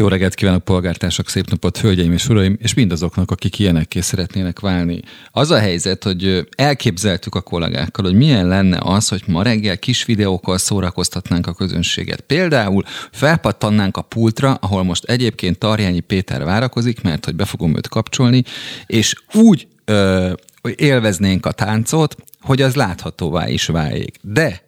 Jó reggelt kívánok, polgártársak, szép napot, hölgyeim és uraim, és mindazoknak, akik ilyenekké szeretnének válni. Az a helyzet, hogy elképzeltük a kollégákkal, hogy milyen lenne az, hogy ma reggel kis videókkal szórakoztatnánk a közönséget. Például felpattannánk a pultra, ahol most egyébként Tarjányi Péter várakozik, mert hogy be fogom őt kapcsolni, és úgy ö, élveznénk a táncot, hogy az láthatóvá is váljék. De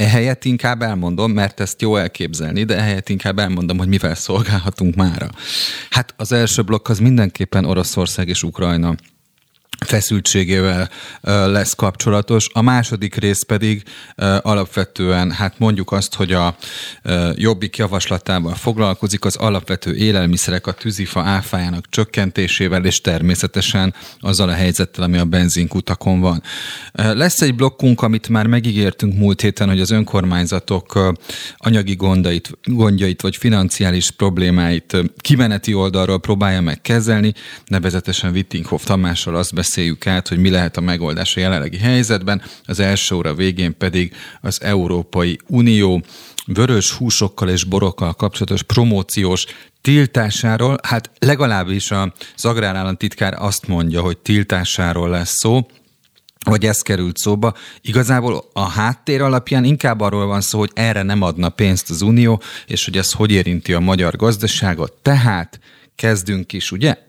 Ehelyett inkább elmondom, mert ezt jó elképzelni, de ehelyett inkább elmondom, hogy mivel szolgálhatunk mára. Hát az első blokk az mindenképpen Oroszország és Ukrajna feszültségével lesz kapcsolatos. A második rész pedig alapvetően, hát mondjuk azt, hogy a jobbik javaslatával foglalkozik az alapvető élelmiszerek a tűzifa áfájának csökkentésével, és természetesen azzal a helyzettel, ami a benzinkutakon van. Lesz egy blokkunk, amit már megígértünk múlt héten, hogy az önkormányzatok anyagi gondait, gondjait vagy financiális problémáit kimeneti oldalról próbálja meg kezelni, nevezetesen Wittinghoff Tamással azt beszél, beszéljük át, hogy mi lehet a megoldás a jelenlegi helyzetben. Az első óra végén pedig az Európai Unió vörös húsokkal és borokkal kapcsolatos promóciós tiltásáról, hát legalábbis az agrárállamtitkár azt mondja, hogy tiltásáról lesz szó, vagy ez került szóba. Igazából a háttér alapján inkább arról van szó, hogy erre nem adna pénzt az Unió, és hogy ez hogy érinti a magyar gazdaságot. Tehát kezdünk is, ugye?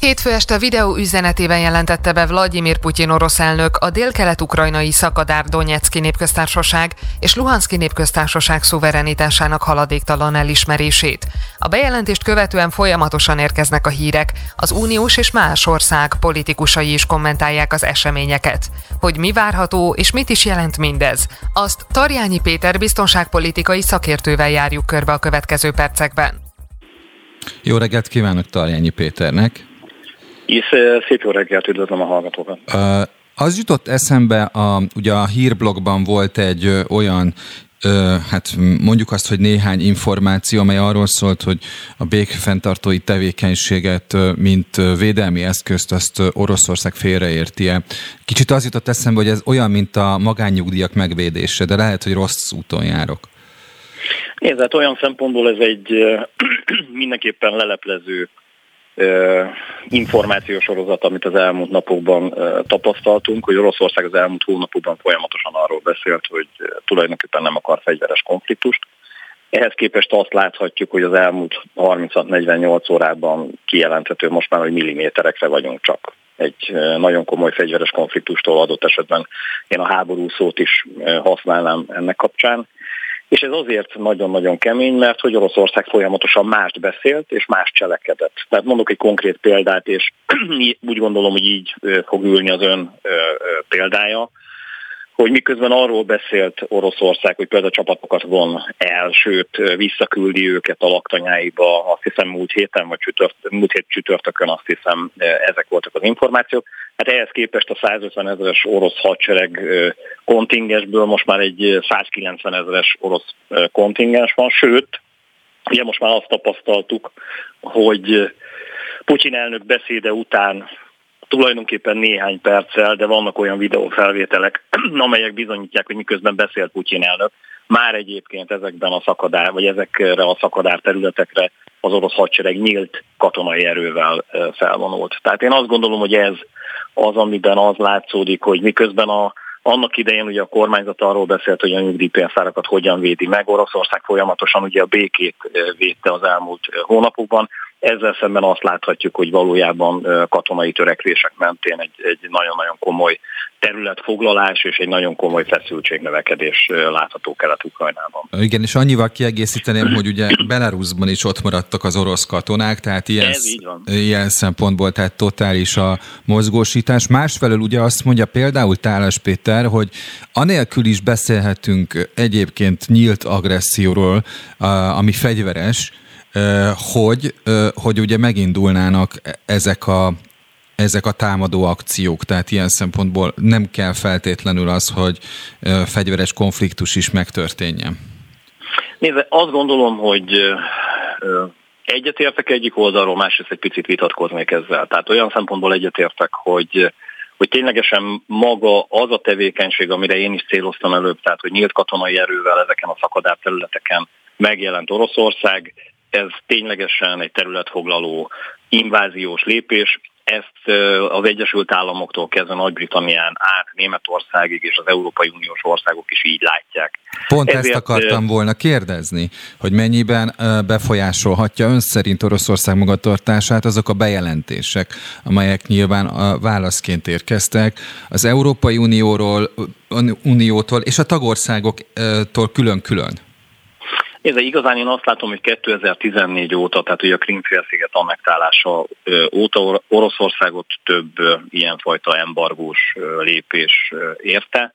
Hétfő este videó üzenetében jelentette be Vladimir Putyin orosz elnök a dél-kelet-ukrajnai szakadár Donetszki népköztársaság és Luhanszki népköztársaság szuverenitásának haladéktalan elismerését. A bejelentést követően folyamatosan érkeznek a hírek, az uniós és más ország politikusai is kommentálják az eseményeket. Hogy mi várható és mit is jelent mindez, azt Tarjányi Péter biztonságpolitikai szakértővel járjuk körbe a következő percekben. Jó reggelt kívánok Tarjányi Péternek! És szép jó reggelt, üdvözlöm a hallgatókat. Uh, az jutott eszembe, a, ugye a hírblogban volt egy ö, olyan Ö, hát mondjuk azt, hogy néhány információ, amely arról szólt, hogy a békfenntartói tevékenységet, mint védelmi eszközt, azt Oroszország félreérti-e. Kicsit az jutott eszembe, hogy ez olyan, mint a magánnyugdíjak megvédése, de lehet, hogy rossz úton járok. Nézd, hát olyan szempontból ez egy mindenképpen leleplező információsorozat, amit az elmúlt napokban tapasztaltunk, hogy Oroszország az elmúlt hónapokban folyamatosan arról beszélt, hogy tulajdonképpen nem akar fegyveres konfliktust. Ehhez képest azt láthatjuk, hogy az elmúlt 36-48 órában kijelenthető most már, hogy milliméterekre vagyunk csak egy nagyon komoly fegyveres konfliktustól adott esetben én a háború szót is használnám ennek kapcsán. És ez azért nagyon-nagyon kemény, mert hogy Oroszország folyamatosan mást beszélt és más cselekedett. Tehát mondok egy konkrét példát, és úgy gondolom, hogy így fog ülni az ön példája, hogy miközben arról beszélt Oroszország, hogy például csapatokat von el, sőt visszaküldi őket a laktanyáiba, azt hiszem múlt héten, vagy csütört, múlt hét csütörtökön azt hiszem ezek voltak az információk. Hát ehhez képest a 150 ezeres orosz hadsereg kontingensből most már egy 190 ezeres orosz kontingens van, sőt, ugye most már azt tapasztaltuk, hogy Putyin elnök beszéde után tulajdonképpen néhány perccel, de vannak olyan videófelvételek, amelyek bizonyítják, hogy miközben beszélt Putyin elnök, már egyébként ezekben a szakadár, vagy ezekre a szakadár területekre az orosz hadsereg nyílt katonai erővel felvonult. Tehát én azt gondolom, hogy ez az, amiben az látszódik, hogy miközben a annak idején ugye a kormányzat arról beszélt, hogy a nyugdíjpénztárakat hogyan védi meg. Oroszország folyamatosan ugye a békét védte az elmúlt hónapokban. Ezzel szemben azt láthatjuk, hogy valójában katonai törekvések mentén egy, egy nagyon-nagyon komoly területfoglalás és egy nagyon komoly feszültségnövekedés látható Kelet-Ukrajnában. Igen, és annyival kiegészíteném, hogy ugye Belarusban is ott maradtak az orosz katonák, tehát ilyen, ilyen szempontból tehát totális a mozgósítás. Másfelől ugye azt mondja például Tálas Péter, hogy anélkül is beszélhetünk egyébként nyílt agresszióról, ami fegyveres, hogy, hogy ugye megindulnának ezek a ezek a támadó akciók, tehát ilyen szempontból nem kell feltétlenül az, hogy fegyveres konfliktus is megtörténjen. Nézd, azt gondolom, hogy egyetértek egyik oldalról, másrészt egy picit vitatkoznék ezzel. Tehát olyan szempontból egyetértek, hogy hogy ténylegesen maga az a tevékenység, amire én is céloztam előbb, tehát hogy nyílt katonai erővel ezeken a szakadár területeken megjelent Oroszország, ez ténylegesen egy területfoglaló inváziós lépés, ezt az Egyesült Államoktól kezdve Nagy-Britannián át Németországig és az Európai Uniós országok is így látják. Pont Ezért, ezt akartam volna kérdezni, hogy mennyiben befolyásolhatja ön szerint Oroszország magatartását azok a bejelentések, amelyek nyilván a válaszként érkeztek az Európai Unióról, Uniótól és a tagországoktól külön-külön. Nézd, igazán én azt látom, hogy 2014 óta, tehát ugye a Krimfélsziget annektálása óta Oroszországot több ilyenfajta embargós lépés érte,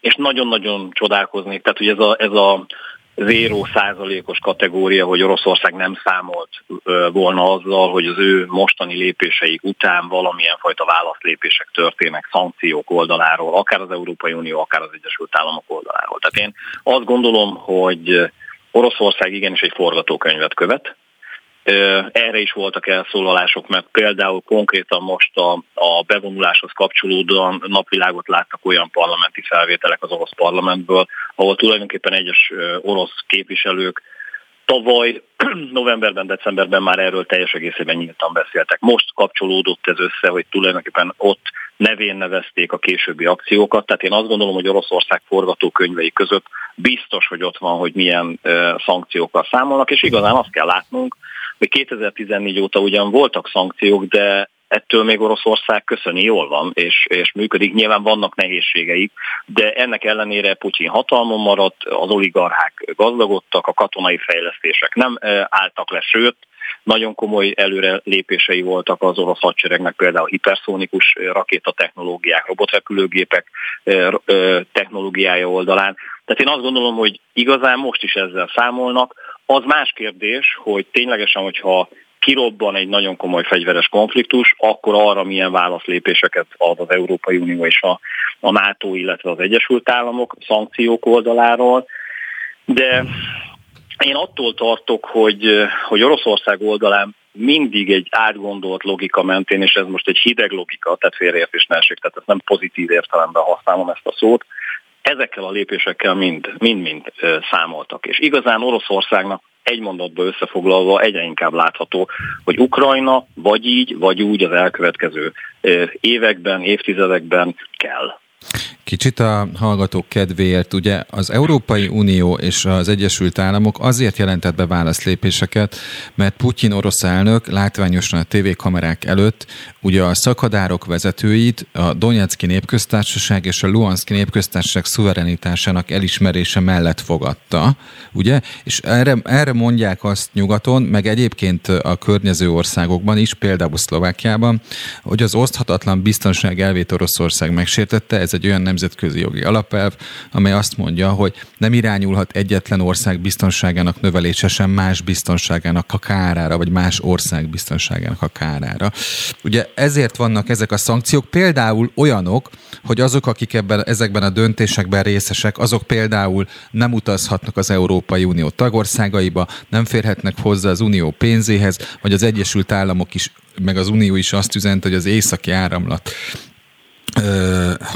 és nagyon-nagyon csodálkoznék, tehát hogy ez a, ez a zéró százalékos kategória, hogy Oroszország nem számolt volna azzal, hogy az ő mostani lépéseik után valamilyen fajta válaszlépések történnek szankciók oldaláról, akár az Európai Unió, akár az Egyesült Államok oldaláról. Tehát én azt gondolom, hogy Oroszország igenis egy forgatókönyvet követ. Erre is voltak elszólalások, mert például konkrétan most a, a bevonuláshoz kapcsolódóan napvilágot láttak olyan parlamenti felvételek az orosz parlamentből, ahol tulajdonképpen egyes orosz képviselők tavaly novemberben, decemberben már erről teljes egészében nyíltan beszéltek. Most kapcsolódott ez össze, hogy tulajdonképpen ott nevén nevezték a későbbi akciókat, tehát én azt gondolom, hogy Oroszország forgatókönyvei között biztos, hogy ott van, hogy milyen szankciókkal számolnak, és igazán azt kell látnunk, hogy 2014 óta ugyan voltak szankciók, de ettől még Oroszország köszöni jól van, és, és működik. Nyilván vannak nehézségeik, de ennek ellenére Putyin hatalmon maradt, az oligarchák gazdagodtak, a katonai fejlesztések nem álltak le, sőt, nagyon komoly előre lépései voltak az orosz hadseregnek, például hiperszónikus rakétatechnológiák, robotrepülőgépek technológiája oldalán. Tehát én azt gondolom, hogy igazán most is ezzel számolnak. Az más kérdés, hogy ténylegesen, hogyha kirobban egy nagyon komoly fegyveres konfliktus, akkor arra milyen válaszlépéseket ad az Európai Unió és a, a NATO, illetve az Egyesült Államok szankciók oldaláról. De én attól tartok, hogy, hogy Oroszország oldalán mindig egy átgondolt logika mentén, és ez most egy hideg logika, tehát félreértés ne esik, tehát ezt nem pozitív értelemben használom ezt a szót, ezekkel a lépésekkel mind-mind számoltak. És igazán Oroszországnak egy mondatba összefoglalva egyre inkább látható, hogy Ukrajna vagy így, vagy úgy az elkövetkező években, évtizedekben kell. Kicsit a hallgatók kedvéért, ugye az Európai Unió és az Egyesült Államok azért jelentett be válaszlépéseket, mert Putyin orosz elnök látványosan a tévékamerák előtt ugye a szakadárok vezetőit a Donetszki népköztársaság és a Luhanszki népköztársaság szuverenitásának elismerése mellett fogadta, ugye? És erre, erre mondják azt nyugaton, meg egyébként a környező országokban is, például Szlovákiában, hogy az oszthatatlan biztonság elvét Oroszország megsértette, ez egy olyan nemzetközi jogi alapelv, amely azt mondja, hogy nem irányulhat egyetlen ország biztonságának növelése sem más biztonságának a kárára, vagy más ország biztonságának a kárára. Ugye ezért vannak ezek a szankciók, például olyanok, hogy azok, akik ebben, ezekben a döntésekben részesek, azok például nem utazhatnak az Európai Unió tagországaiba, nem férhetnek hozzá az Unió pénzéhez, vagy az Egyesült Államok is, meg az Unió is azt üzent, hogy az északi áramlat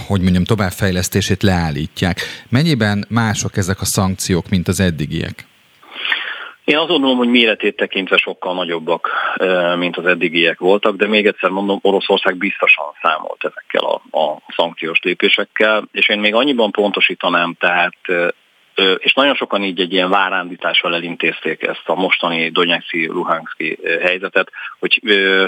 hogy mondjam, továbbfejlesztését leállítják. Mennyiben mások ezek a szankciók, mint az eddigiek? Én azt gondolom, hogy méretét tekintve sokkal nagyobbak, mint az eddigiek voltak, de még egyszer mondom, Oroszország biztosan számolt ezekkel a, a szankciós lépésekkel, és én még annyiban pontosítanám, tehát és nagyon sokan így egy ilyen várándítással elintézték ezt a mostani Donetszki, Luhanszki helyzetet, hogy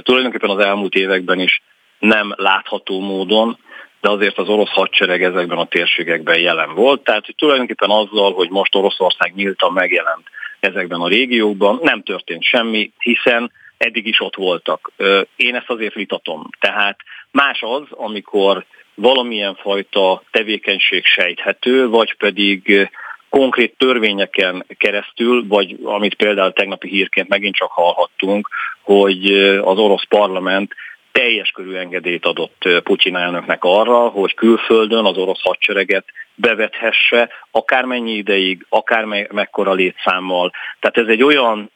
tulajdonképpen az elmúlt években is nem látható módon, de azért az orosz hadsereg ezekben a térségekben jelen volt. Tehát hogy tulajdonképpen azzal, hogy most Oroszország nyíltan megjelent ezekben a régiókban, nem történt semmi, hiszen eddig is ott voltak. Én ezt azért vitatom. Tehát más az, amikor valamilyen fajta tevékenység sejthető, vagy pedig konkrét törvényeken keresztül, vagy amit például tegnapi hírként megint csak hallhattunk, hogy az orosz parlament teljes körű engedélyt adott Putyin elnöknek arra, hogy külföldön az orosz hadsereget bevethesse, akármennyi ideig, akár me- mekkora létszámmal. Tehát ez egy olyan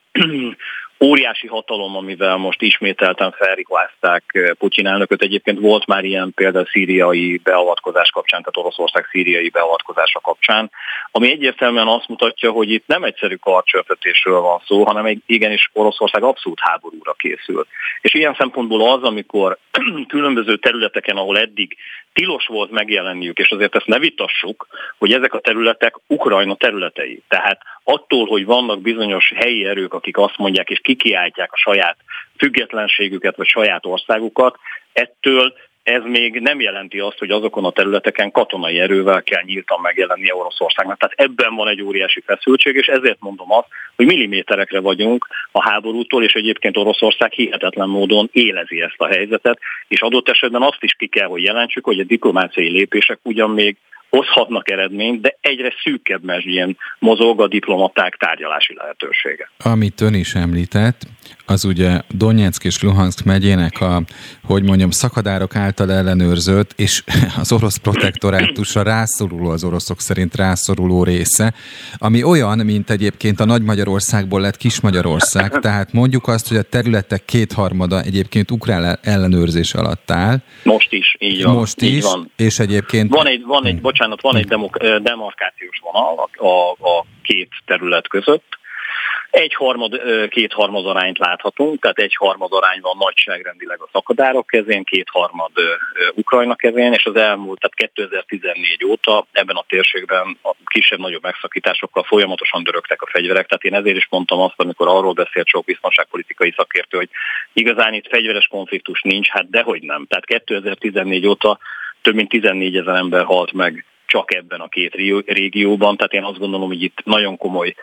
óriási hatalom, amivel most ismételten felriklázták eh, Putyin elnököt. Egyébként volt már ilyen például szíriai beavatkozás kapcsán, tehát Oroszország szíriai beavatkozása kapcsán, ami egyértelműen azt mutatja, hogy itt nem egyszerű karcsörtetésről van szó, hanem egy igenis Oroszország abszolút háborúra készül. És ilyen szempontból az, amikor különböző területeken, ahol eddig tilos volt megjelenniük, és azért ezt ne vitassuk, hogy ezek a területek Ukrajna területei. Tehát attól, hogy vannak bizonyos helyi erők, akik azt mondják és kikiáltják a saját függetlenségüket vagy saját országukat, ettől ez még nem jelenti azt, hogy azokon a területeken katonai erővel kell nyíltan megjelenni Oroszországnak. Tehát ebben van egy óriási feszültség, és ezért mondom azt, hogy milliméterekre vagyunk a háborútól, és egyébként Oroszország hihetetlen módon élezi ezt a helyzetet, és adott esetben azt is ki kell, hogy jelentsük, hogy a diplomáciai lépések ugyan még hozhatnak eredményt, de egyre szűkebb mezsjén mozog a diplomaták tárgyalási lehetősége. Amit ön is említett, az ugye Donetsk és Luhansk megyének a, hogy mondjam, szakadárok által ellenőrzött, és az orosz protektorátusra rászoruló, az oroszok szerint rászoruló része, ami olyan, mint egyébként a Nagy Magyarországból lett Kis Magyarország, tehát mondjuk azt, hogy a területek kétharmada egyébként ukrán ellenőrzés alatt áll. Most is, így van. Most így is, van. és egyébként... Van egy, van egy, hm. Bocsánat, van egy demok- demarkációs vonal a, a, a két terület között, egy harmad, két harmad arányt láthatunk, tehát egy harmad arány van nagyságrendileg a szakadárok kezén, két harmad Ukrajna kezén, és az elmúlt, tehát 2014 óta ebben a térségben a kisebb-nagyobb megszakításokkal folyamatosan dörögtek a fegyverek, tehát én ezért is mondtam azt, amikor arról beszélt sok biztonságpolitikai szakértő, hogy igazán itt fegyveres konfliktus nincs, hát dehogy nem. Tehát 2014 óta több mint 14 ezer ember halt meg csak ebben a két régióban, tehát én azt gondolom, hogy itt nagyon komoly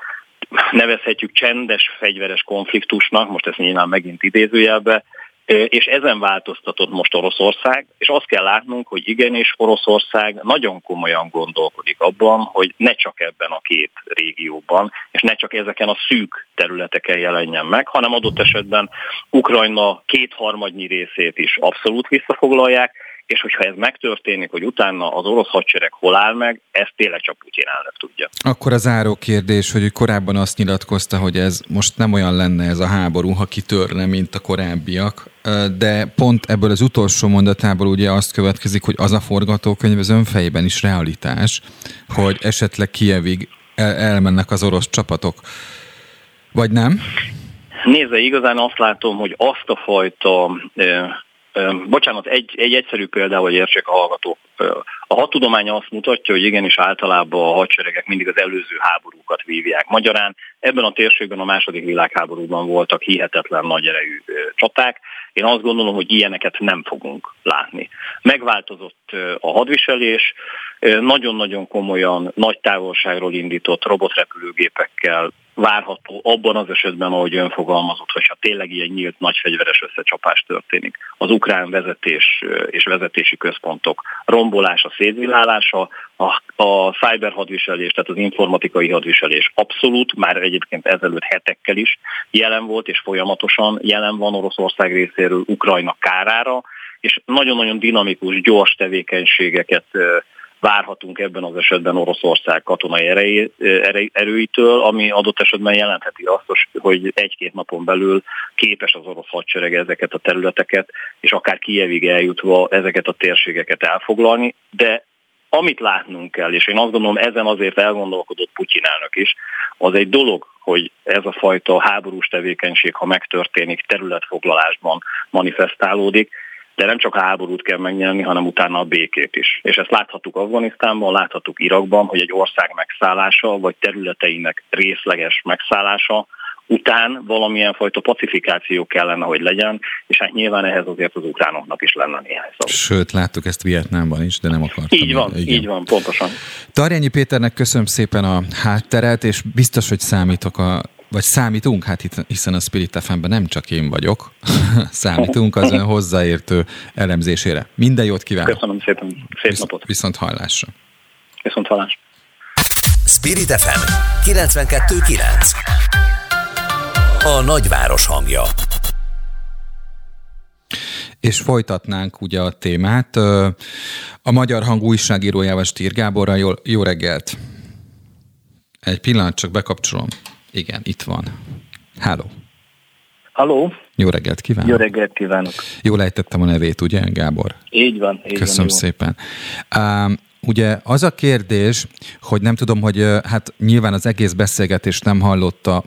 nevezhetjük csendes fegyveres konfliktusnak, most ezt nyilván megint idézőjelbe, és ezen változtatott most Oroszország, és azt kell látnunk, hogy igenis Oroszország nagyon komolyan gondolkodik abban, hogy ne csak ebben a két régióban, és ne csak ezeken a szűk területeken jelenjen meg, hanem adott esetben Ukrajna kétharmadnyi részét is abszolút visszafoglalják, és hogyha ez megtörténik, hogy utána az orosz hadsereg hol áll meg, ezt tényleg csak Putyin elnök tudja. Akkor az áró kérdés, hogy korábban azt nyilatkozta, hogy ez most nem olyan lenne ez a háború, ha kitörne, mint a korábbiak, de pont ebből az utolsó mondatából ugye azt következik, hogy az a forgatókönyv az önfejében is realitás, hogy esetleg Kievig el- elmennek az orosz csapatok. Vagy nem? Nézze, igazán azt látom, hogy azt a fajta Bocsánat, egy, egy egyszerű példa, hogy értsék a hallgatók. A hadtudománya azt mutatja, hogy igenis általában a hadseregek mindig az előző háborúkat vívják. Magyarán ebben a térségben a második világháborúban voltak hihetetlen nagy erejű csaták. Én azt gondolom, hogy ilyeneket nem fogunk látni. Megváltozott a hadviselés, nagyon-nagyon komolyan nagy távolságról indított robotrepülőgépekkel várható abban az esetben, ahogy ön fogalmazott, hogyha tényleg ilyen nyílt nagy fegyveres összecsapás történik. Az ukrán vezetés és vezetési központok rombolása, szétvilálása, a, a cyber hadviselés, tehát az informatikai hadviselés abszolút, már egyébként ezelőtt hetekkel is jelen volt, és folyamatosan jelen van Oroszország részéről Ukrajna kárára, és nagyon-nagyon dinamikus, gyors tevékenységeket várhatunk ebben az esetben Oroszország katonai erei, erőitől, ami adott esetben jelentheti azt, hogy egy-két napon belül képes az orosz hadsereg ezeket a területeket, és akár Kijevig eljutva ezeket a térségeket elfoglalni, de amit látnunk kell, és én azt gondolom ezen azért elgondolkodott Putyin elnök is, az egy dolog, hogy ez a fajta háborús tevékenység, ha megtörténik, területfoglalásban manifestálódik, de nem csak a háborút kell megnyerni, hanem utána a békét is. És ezt láthattuk Afganisztánban, láthattuk Irakban, hogy egy ország megszállása, vagy területeinek részleges megszállása után valamilyen fajta pacifikáció kellene, hogy legyen, és hát nyilván ehhez azért az ukránoknak is lenne néhány szó. Sőt, láttuk ezt Vietnámban is, de nem akartam. Így van, igen. így van, pontosan. Tarjányi Péternek köszönöm szépen a hátteret, és biztos, hogy számítok a vagy számítunk, hát hiszen a Spirit fm nem csak én vagyok, számítunk az ön hozzáértő elemzésére. Minden jót kívánok! Köszönöm szépen, szép Visz, napot! Viszont hallásra! Viszont hallásra! Spirit FM 92.9 A nagyváros hangja és folytatnánk ugye a témát. A Magyar Hang újságírójával Stír Gáborral jó, jó reggelt! Egy pillanat, csak bekapcsolom. Igen, itt van. Háló! Halló! Jó reggelt kívánok! Jó reggelt kívánok! Jól ejtettem a nevét, ugye, Gábor? Így van. Így Köszönöm van, szépen. Ugye az a kérdés, hogy nem tudom, hogy hát nyilván az egész beszélgetést nem hallotta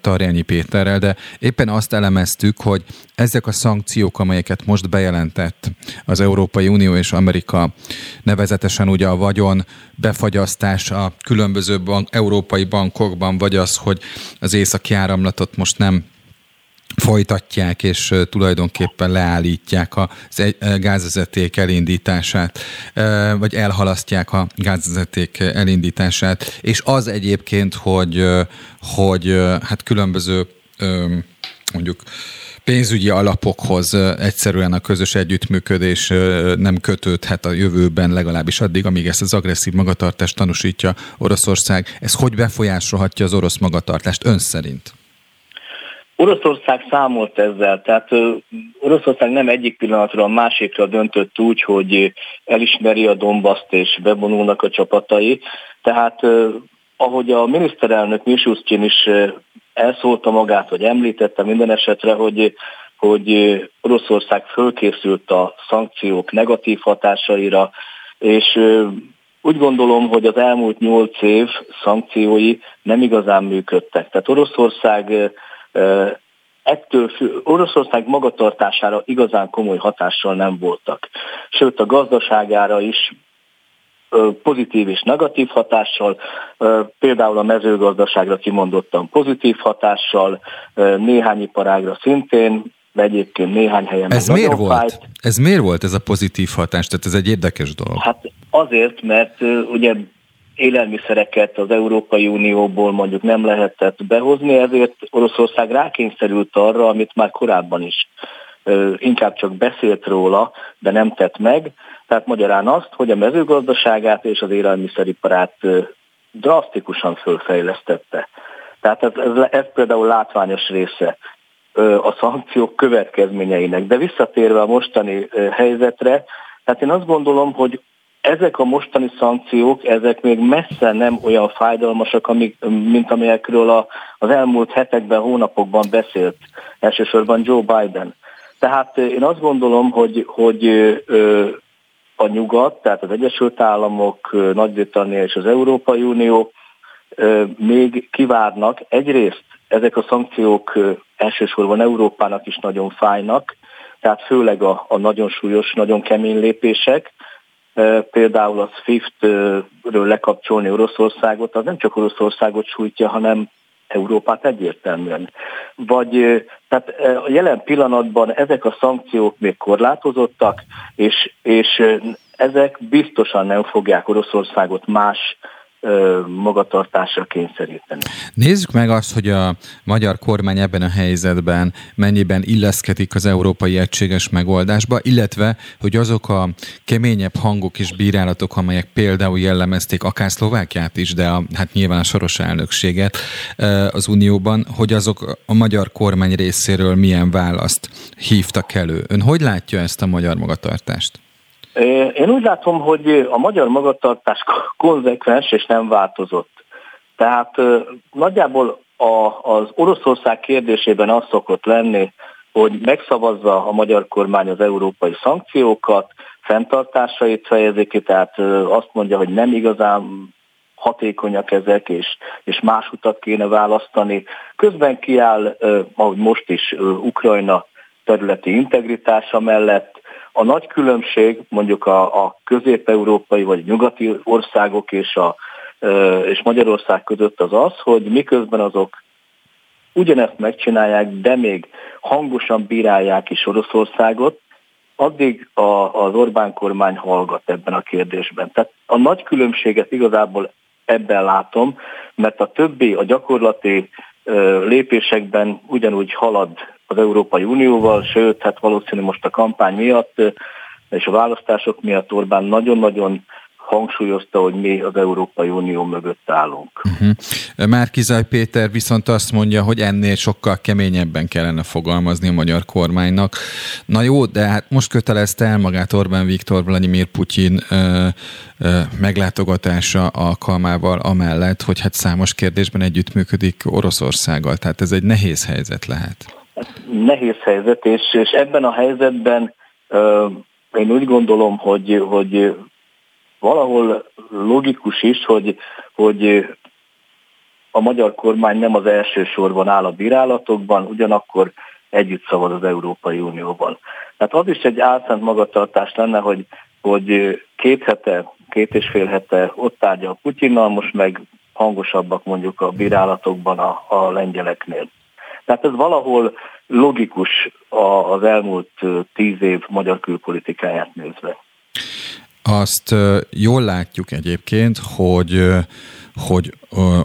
Tarjányi Péterrel, de éppen azt elemeztük, hogy ezek a szankciók, amelyeket most bejelentett az Európai Unió és Amerika, nevezetesen ugye a vagyon befagyasztás a különböző bank, európai bankokban, vagy az, hogy az északi áramlatot most nem folytatják, és tulajdonképpen leállítják a gázvezeték elindítását, vagy elhalasztják a gázvezeték elindítását, és az egyébként, hogy, hogy hát különböző mondjuk pénzügyi alapokhoz egyszerűen a közös együttműködés nem kötődhet a jövőben, legalábbis addig, amíg ezt az agresszív magatartást tanúsítja Oroszország. Ez hogy befolyásolhatja az orosz magatartást ön szerint? Oroszország számolt ezzel, tehát Oroszország nem egyik pillanatra a másikra döntött úgy, hogy elismeri a Dombaszt és bevonulnak a csapatai. Tehát ahogy a miniszterelnök Mishustin is elszólta magát, vagy említette minden esetre, hogy, hogy Oroszország fölkészült a szankciók negatív hatásaira, és úgy gondolom, hogy az elmúlt nyolc év szankciói nem igazán működtek. Tehát Oroszország ettől Oroszország magatartására igazán komoly hatással nem voltak. Sőt, a gazdaságára is pozitív és negatív hatással, például a mezőgazdaságra kimondottan pozitív hatással, néhány iparágra szintén, de egyébként néhány helyen ez miért volt? Fájt. Ez miért volt ez a pozitív hatás? Tehát ez egy érdekes dolog. Hát azért, mert ugye élelmiszereket az Európai Unióból mondjuk nem lehetett behozni, ezért Oroszország rákényszerült arra, amit már korábban is inkább csak beszélt róla, de nem tett meg. Tehát magyarán azt, hogy a mezőgazdaságát és az élelmiszeriparát drasztikusan fölfejlesztette. Tehát ez, ez, ez például látványos része a szankciók következményeinek. De visszatérve a mostani helyzetre, tehát én azt gondolom, hogy ezek a mostani szankciók, ezek még messze nem olyan fájdalmasak, amik, mint amelyekről a, az elmúlt hetekben, hónapokban beszélt elsősorban Joe Biden. Tehát én azt gondolom, hogy, hogy a nyugat, tehát az Egyesült Államok, Nagy-Britannia és az Európai Unió még kivárnak. Egyrészt ezek a szankciók elsősorban Európának is nagyon fájnak, tehát főleg a, a nagyon súlyos, nagyon kemény lépések, például a SWIFT-ről lekapcsolni Oroszországot, az nem csak Oroszországot sújtja, hanem Európát egyértelműen. Vagy tehát a jelen pillanatban ezek a szankciók még korlátozottak, és, és ezek biztosan nem fogják Oroszországot más magatartásra kényszeríteni. Nézzük meg azt, hogy a magyar kormány ebben a helyzetben mennyiben illeszkedik az európai egységes megoldásba, illetve, hogy azok a keményebb hangok és bírálatok, amelyek például jellemezték akár Szlovákiát is, de a, hát nyilván a soros elnökséget az Unióban, hogy azok a magyar kormány részéről milyen választ hívtak elő. Ön hogy látja ezt a magyar magatartást? Én úgy látom, hogy a magyar magatartás konzekvens és nem változott. Tehát nagyjából a, az Oroszország kérdésében az szokott lenni, hogy megszavazza a magyar kormány az európai szankciókat, fenntartásait fejezi ki, tehát azt mondja, hogy nem igazán hatékonyak ezek, és, és más utat kéne választani. Közben kiáll, ahogy most is, Ukrajna területi integritása mellett, a nagy különbség mondjuk a, a közép-európai vagy nyugati országok és, a, és Magyarország között az az, hogy miközben azok ugyanezt megcsinálják, de még hangosan bírálják is Oroszországot, addig a, az Orbán kormány hallgat ebben a kérdésben. Tehát a nagy különbséget igazából ebben látom, mert a többi, a gyakorlati lépésekben ugyanúgy halad az Európai Unióval, sőt, hát valószínű most a kampány miatt és a választások miatt Orbán nagyon-nagyon hangsúlyozta, hogy mi az Európai Unió mögött állunk. Uh-huh. Márkizaj Péter viszont azt mondja, hogy ennél sokkal keményebben kellene fogalmazni a magyar kormánynak. Na jó, de hát most kötelezte el magát Orbán Viktor, Vladimir Putyin ö, ö, meglátogatása alkalmával amellett, hogy hát számos kérdésben együttműködik Oroszországgal. Tehát ez egy nehéz helyzet lehet. Nehéz helyzet, és, és ebben a helyzetben ö, én úgy gondolom, hogy, hogy valahol logikus is, hogy, hogy a magyar kormány nem az első sorban áll a bírálatokban, ugyanakkor együtt szavaz az Európai Unióban. Tehát az is egy álszent magatartás lenne, hogy, hogy két hete, két és fél hete ott tárgya a Putyinnal, most meg hangosabbak mondjuk a bírálatokban a, a lengyeleknél. Tehát ez valahol logikus az elmúlt tíz év magyar külpolitikáját nézve. Azt jól látjuk egyébként, hogy hogy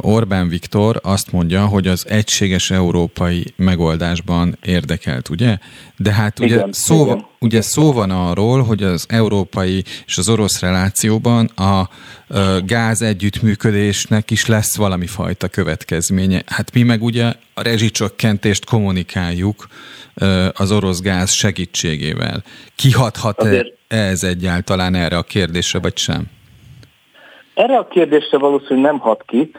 Orbán Viktor azt mondja, hogy az egységes európai megoldásban érdekelt, ugye? De hát ugye, igen, szó, igen. ugye szó van arról, hogy az európai és az orosz relációban a gáz együttműködésnek is lesz valami fajta következménye. Hát mi meg ugye a rezsicsökkentést kommunikáljuk az orosz gáz segítségével. Kihathat-e ez egyáltalán erre a kérdésre, vagy sem? Erre a kérdésre valószínűleg nem hat ki,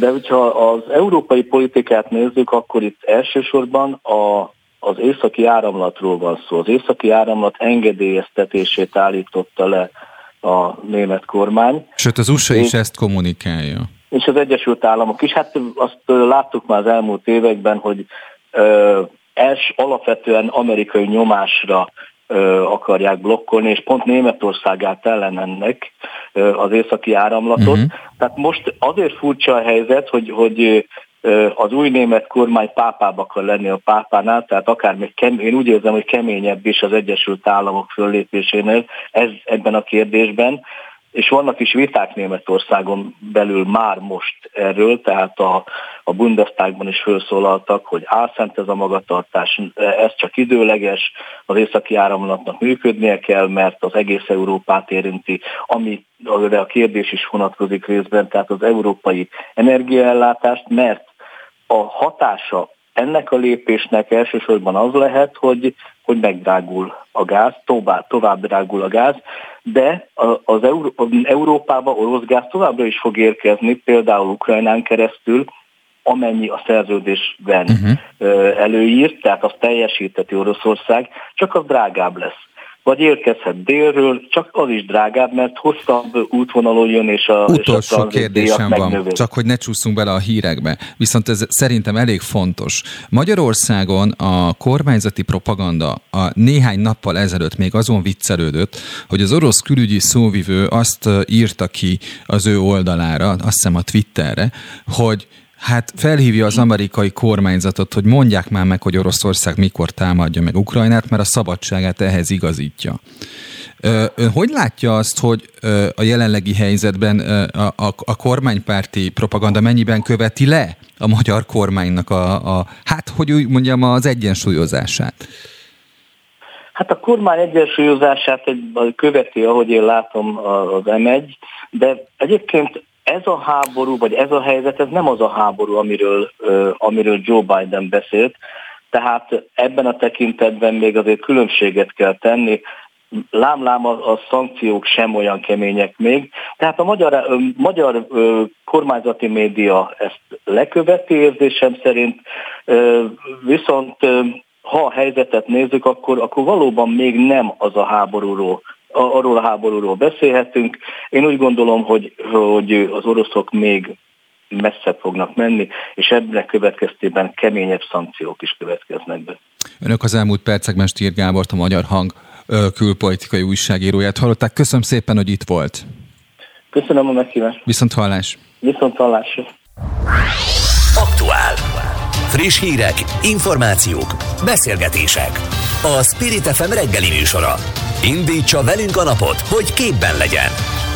de hogyha az európai politikát nézzük, akkor itt elsősorban a, az északi áramlatról van szó. Az északi áramlat engedélyeztetését állította le a német kormány. Sőt, az USA is ezt kommunikálja. És az Egyesült Államok is. Hát azt láttuk már az elmúlt években, hogy els alapvetően amerikai nyomásra akarják blokkolni, és pont Németország állt ellen ennek az északi áramlatot. Uh-huh. Tehát most azért furcsa a helyzet, hogy, hogy az új német kormány pápább akar lenni a pápánál, tehát akár még kem, én úgy érzem, hogy keményebb is az Egyesült Államok föllépésénél ez ebben a kérdésben, és vannak is viták Németországon belül már most erről, tehát a, a Bundestagban is felszólaltak, hogy álszent ez a magatartás, ez csak időleges, az északi áramlatnak működnie kell, mert az egész Európát érinti, ami de a kérdés is vonatkozik részben, tehát az európai energiaellátást, mert a hatása ennek a lépésnek elsősorban az lehet, hogy, hogy megdrágul a gáz, tovább, tovább drágul a gáz, de az Euró- Európába orosz gáz továbbra is fog érkezni, például Ukrajnán keresztül, amennyi a szerződésben uh-huh. előírt, tehát azt teljesíteti Oroszország, csak az drágább lesz vagy érkezhet délről, csak az is drágább, mert hosszabb útvonalon jön, és a Utolsó és a kérdésem van, megnövel. csak hogy ne csúszunk bele a hírekbe. Viszont ez szerintem elég fontos. Magyarországon a kormányzati propaganda a néhány nappal ezelőtt még azon viccelődött, hogy az orosz külügyi szóvivő azt írta ki az ő oldalára, azt hiszem a Twitterre, hogy Hát felhívja az amerikai kormányzatot, hogy mondják már meg, hogy Oroszország mikor támadja meg Ukrajnát, mert a szabadságát ehhez igazítja. Ön hogy látja azt, hogy a jelenlegi helyzetben a, a, a kormánypárti propaganda mennyiben követi le a magyar kormánynak a, a hát hogy úgy mondjam, az egyensúlyozását? Hát a kormány egyensúlyozását egy, követi, ahogy én látom az M1, de egyébként ez a háború, vagy ez a helyzet, ez nem az a háború, amiről, amiről Joe Biden beszélt, tehát ebben a tekintetben még azért különbséget kell tenni. Lámlám a, a szankciók sem olyan kemények még. Tehát a magyar, a magyar kormányzati média ezt leköveti érzésem szerint, viszont ha a helyzetet nézzük, akkor, akkor valóban még nem az a háborúról arról a háborúról beszélhetünk. Én úgy gondolom, hogy, hogy az oroszok még messzebb fognak menni, és ebben következtében keményebb szankciók is következnek be. Önök az elmúlt percekben Stír Gábort, a Magyar Hang külpolitikai újságíróját hallották. Köszönöm szépen, hogy itt volt. Köszönöm a meghívást. Viszont hallás. Viszont hallás. Aktuál. Friss hírek, információk, beszélgetések. A Spirit FM reggeli műsora. Indítsa velünk a napot, hogy képben legyen.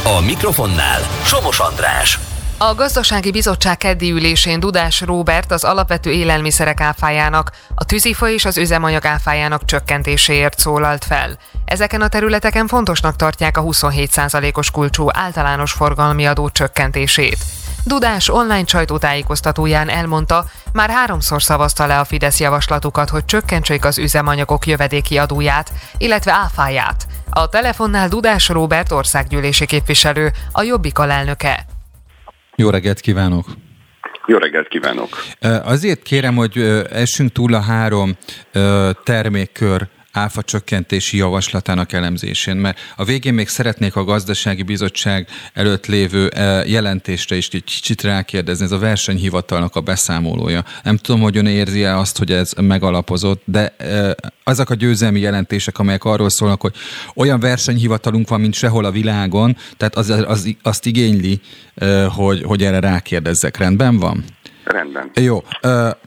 A mikrofonnál Somos András. A gazdasági bizottság keddi ülésén Dudás Róbert az alapvető élelmiszerek áfájának, a tűzifa és az üzemanyag áfájának csökkentéséért szólalt fel. Ezeken a területeken fontosnak tartják a 27%-os kulcsú általános forgalmi adó csökkentését. Dudás online sajtótájékoztatóján elmondta, már háromszor szavazta le a Fidesz javaslatukat, hogy csökkentsék az üzemanyagok jövedéki adóját, illetve áfáját. A telefonnál Dudás Róbert országgyűlési képviselő, a Jobbik alelnöke. Jó reggelt kívánok! Jó reggelt kívánok! Azért kérem, hogy essünk túl a három termékkör áfa csökkentési javaslatának elemzésén, mert a végén még szeretnék a gazdasági bizottság előtt lévő jelentésre is egy kicsit rákérdezni, ez a versenyhivatalnak a beszámolója. Nem tudom, hogy ön érzi-e azt, hogy ez megalapozott, de azok a győzelmi jelentések, amelyek arról szólnak, hogy olyan versenyhivatalunk van, mint sehol a világon, tehát az, az, azt igényli, hogy, hogy erre rákérdezzek. Rendben van? Rendben. Jó,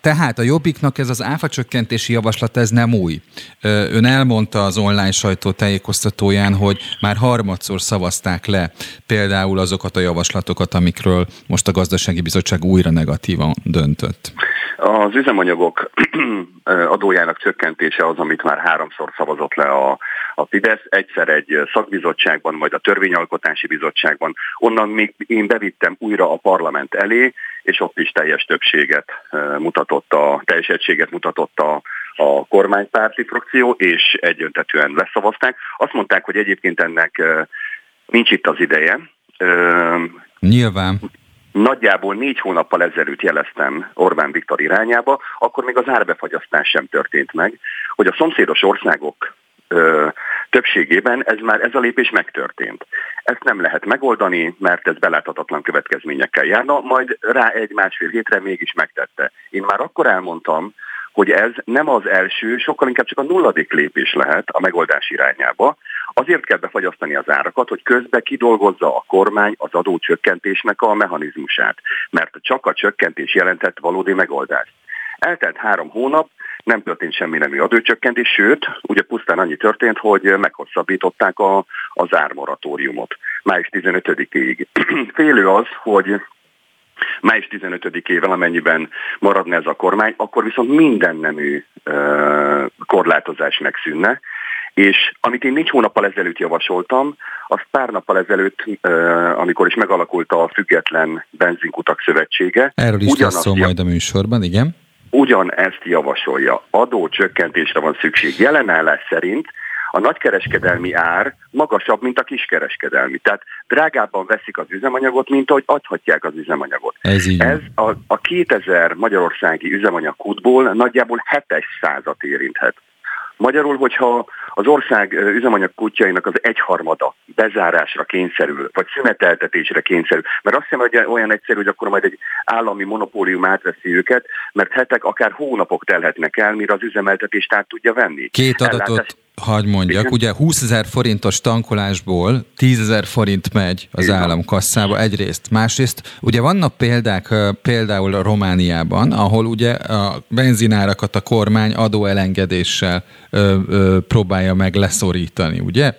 tehát a Jobbiknak ez az áfa csökkentési javaslat, ez nem új. Ön elmondta az online sajtó tájékoztatóján, hogy már harmadszor szavazták le például azokat a javaslatokat, amikről most a gazdasági bizottság újra negatívan döntött. Az üzemanyagok adójának csökkentése az, amit már háromszor szavazott le a, a Fidesz, egyszer egy szakbizottságban, majd a törvényalkotási bizottságban. Onnan még én bevittem újra a parlament elé, és ott is teljes többséget mutatott, a teljes egységet mutatott a, a kormánypárti frakció, és egyöntetően leszavazták. Azt mondták, hogy egyébként ennek nincs itt az ideje. Nyilván. Nagyjából négy hónappal ezelőtt jeleztem Orbán Viktor irányába, akkor még az árbefagyasztás sem történt meg, hogy a szomszédos országok többségében ez már ez a lépés megtörtént. Ezt nem lehet megoldani, mert ez beláthatatlan következményekkel járna, majd rá egy-másfél hétre mégis megtette. Én már akkor elmondtam, hogy ez nem az első, sokkal inkább csak a nulladik lépés lehet a megoldás irányába. Azért kell befagyasztani az árakat, hogy közben kidolgozza a kormány az adócsökkentésnek a mechanizmusát, mert csak a csökkentés jelentett valódi megoldást. Eltelt három hónap, nem történt semmi nemű adócsökkentés, sőt, ugye pusztán annyi történt, hogy meghosszabbították a, az ármoratóriumot május 15-ig. Félő az, hogy május 15-ével, amennyiben maradna ez a kormány, akkor viszont minden nemű uh, korlátozás megszűnne, és amit én négy hónappal ezelőtt javasoltam, az pár nappal ezelőtt, amikor is megalakult a Független Benzinkutak Szövetsége. Erről is lesz szó majd a műsorban, igen ugyanezt javasolja. Adócsökkentésre van szükség. Jelenállás szerint a nagykereskedelmi ár magasabb, mint a kiskereskedelmi. Tehát drágábban veszik az üzemanyagot, mint ahogy adhatják az üzemanyagot. Ez, így Ez a, a 2000 magyarországi üzemanyagkútból nagyjából 7 százat érinthet. Magyarul, hogyha az ország üzemanyag kutyainak az egyharmada bezárásra kényszerül, vagy szüneteltetésre kényszerül, mert azt hiszem, hogy olyan egyszerű, hogy akkor majd egy állami monopólium átveszi őket, mert hetek, akár hónapok telhetnek el, mire az üzemeltetést át tudja venni. Két adatot Ellátás... hagy mondjak, Igen? ugye 20 ezer forintos tankolásból 10 ezer forint megy az Igen. államkasszába egyrészt. Másrészt ugye vannak példák például a Romániában, ahol ugye a benzinárakat a kormány adóelengedéssel ö, ö, próbálja meg leszorítani, ugye?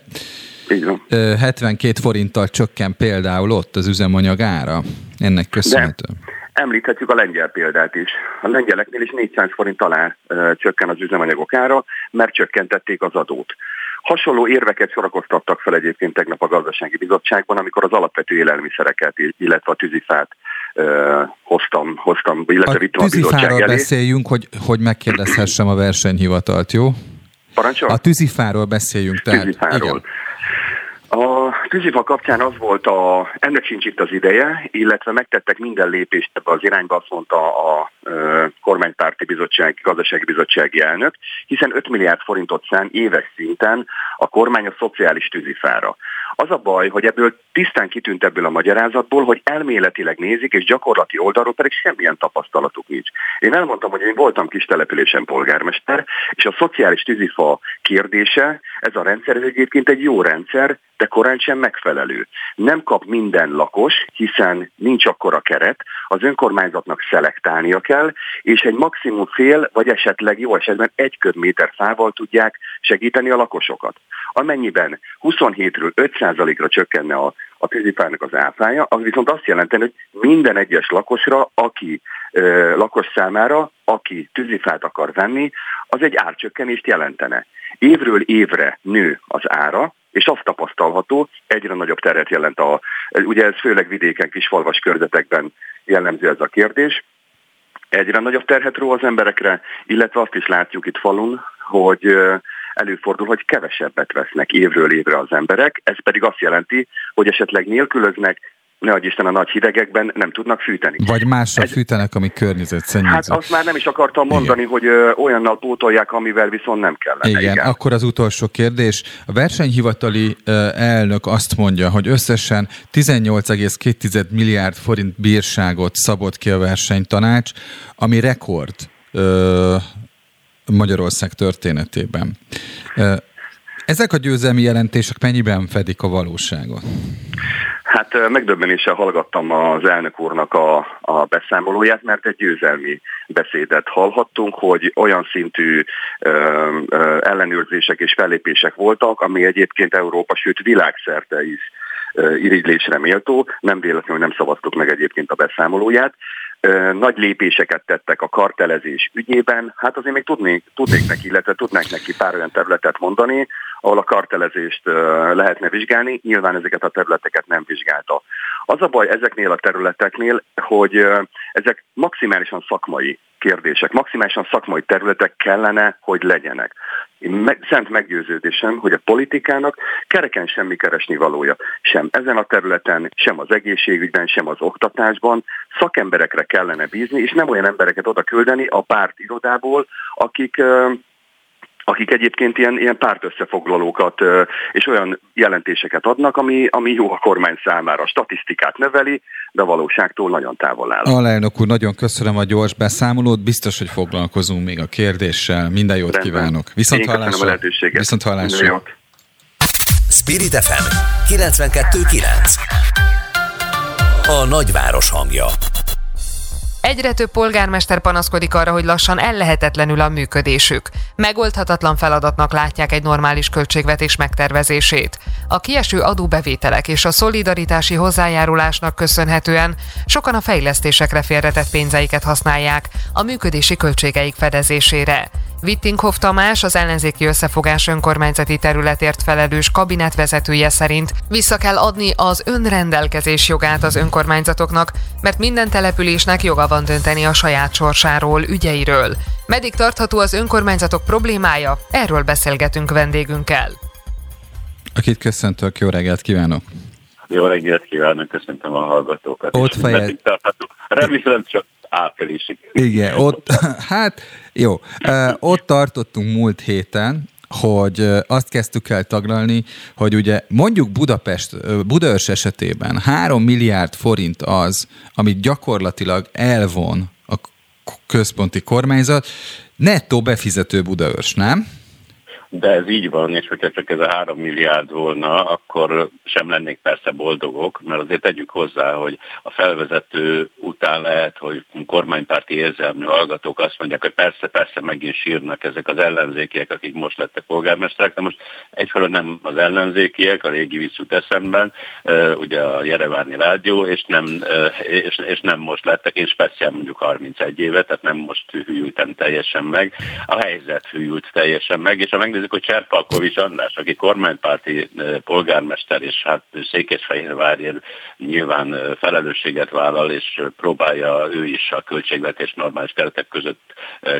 Van. 72 forinttal csökken például ott az üzemanyag ára. Ennek köszönhetően. Említhetjük a lengyel példát is. A lengyeleknél is 400 forint alá ö, csökken az üzemanyagok ára, mert csökkentették az adót. Hasonló érveket sorakoztattak fel egyébként tegnap a gazdasági bizottságban, amikor az alapvető élelmiszereket, illetve a tűzifát uh, hoztam, hoztam, illetve a vittem a bizottság elé. beszéljünk, hogy, hogy megkérdezhessem a versenyhivatalt, jó? Parancsol? A tűzifáról beszéljünk. Tehát, tűzifáról. Igen. A tűzifa kapcsán az volt, a, ennek sincs itt az ideje, illetve megtettek minden lépést ebbe az irányba, azt mondta a, a kormánypárti bizottság, gazdasági bizottsági elnök, hiszen 5 milliárd forintot szán éves szinten a kormány a szociális tűzifára. Az a baj, hogy ebből tisztán kitűnt ebből a magyarázatból, hogy elméletileg nézik, és gyakorlati oldalról pedig semmilyen tapasztalatuk nincs. Én elmondtam, hogy én voltam kis településen polgármester, és a szociális tűzifa kérdése, ez a rendszer ez egyébként egy jó rendszer, de korán sem megfelelő. Nem kap minden lakos, hiszen nincs akkora keret, az önkormányzatnak szelektálnia kell, és egy maximum fél, vagy esetleg jó esetben egy köbméter fával tudják segíteni a lakosokat. Amennyiben 27-ről 5%-ra csökkenne a, a tűzifának az áfája, az viszont azt jelenteni, hogy minden egyes lakosra, aki ö, lakos számára, aki tűzifát akar venni, az egy árcsökkenést jelentene. Évről évre nő az ára, és azt tapasztalható, egyre nagyobb teret jelent a, ugye ez főleg vidéken, kis falvas körzetekben jellemző ez a kérdés, egyre nagyobb terhet ró az emberekre, illetve azt is látjuk itt falun, hogy előfordul, hogy kevesebbet vesznek évről évre az emberek, ez pedig azt jelenti, hogy esetleg nélkülöznek, ne adj Isten a nagy hidegekben nem tudnak fűteni. Vagy mással Egy... fűtenek, ami környezetszennyező. Hát azt már nem is akartam mondani, Igen. hogy ö, olyannal pótolják, amivel viszont nem kellene. Igen, Igen, akkor az utolsó kérdés. A versenyhivatali ö, elnök azt mondja, hogy összesen 18,2 milliárd forint bírságot szabott ki a versenytanács, ami rekord ö, Magyarország történetében. Ezek a győzelmi jelentések mennyiben fedik a valóságot? Hát megdöbbenéssel hallgattam az elnök úrnak a, a beszámolóját, mert egy győzelmi beszédet hallhattunk, hogy olyan szintű ö, ö, ellenőrzések és fellépések voltak, ami egyébként Európa, sőt világszerte is irigylésre méltó. Nem véletlenül nem szavaztuk meg egyébként a beszámolóját nagy lépéseket tettek a kartelezés ügyében, hát azért még tudnék, tudnék neki, illetve tudnánk neki pár olyan területet mondani, ahol a kartelezést lehetne vizsgálni, nyilván ezeket a területeket nem vizsgálta. Az a baj ezeknél a területeknél, hogy ezek maximálisan szakmai kérdések, maximálisan szakmai területek kellene, hogy legyenek. Én meg, szent meggyőződésem, hogy a politikának kereken semmi keresni valója. Sem ezen a területen, sem az egészségügyben, sem az oktatásban. Szakemberekre kellene bízni, és nem olyan embereket oda küldeni a párt irodából, akik akik egyébként ilyen, ilyen pártösszefoglalókat és olyan jelentéseket adnak, ami, ami jó a kormány számára. A statisztikát növeli, de a valóságtól nagyon távol áll. Alelnök úr, nagyon köszönöm a gyors beszámolót, biztos, hogy foglalkozunk még a kérdéssel. Minden jót Rendben. kívánok. Viszont Én hallásra. a lehetőséget. Viszont hallásra. Spirit FM 92.9 A nagyváros hangja Egyre több polgármester panaszkodik arra, hogy lassan ellehetetlenül a működésük. Megoldhatatlan feladatnak látják egy normális költségvetés megtervezését. A kieső adóbevételek és a szolidaritási hozzájárulásnak köszönhetően sokan a fejlesztésekre félretett pénzeiket használják a működési költségeik fedezésére. Wittinghoff Tamás, az ellenzéki összefogás önkormányzati területért felelős kabinetvezetője szerint vissza kell adni az önrendelkezés jogát az önkormányzatoknak, mert minden településnek joga van dönteni a saját sorsáról, ügyeiről. Meddig tartható az önkormányzatok problémája? Erről beszélgetünk vendégünkkel. Akit köszöntök, jó reggelt kívánok! Jó reggelt kívánok, köszöntöm a hallgatókat. Ott fejez... Remélem csak áprilisig. Igen, ott, hát jó, ott tartottunk múlt héten, hogy azt kezdtük el taglalni, hogy ugye mondjuk Budapest, Budaörs esetében 3 milliárd forint az, amit gyakorlatilag elvon a központi kormányzat, nettó befizető Budaörs, nem? De ez így van, és hogyha csak ez a három milliárd volna, akkor sem lennék persze boldogok, mert azért tegyük hozzá, hogy a felvezető után lehet, hogy kormánypárti érzelmű hallgatók azt mondják, hogy persze, persze megint sírnak ezek az ellenzékiek, akik most lettek polgármesterek, de most egyfelől nem az ellenzékiek, a régi visszút eszemben, ugye a Jereváni Rádió, és nem, és, és nem most lettek, én speciál mondjuk 31 éve, tehát nem most hűltem teljesen meg, a helyzet hűlt teljesen meg, és a megnézzük, hogy Cserpalkovics András, aki kormánypárti polgármester, és hát Székesfehérvárért nyilván felelősséget vállal, és próbálja ő is a költségvetés normális keretek között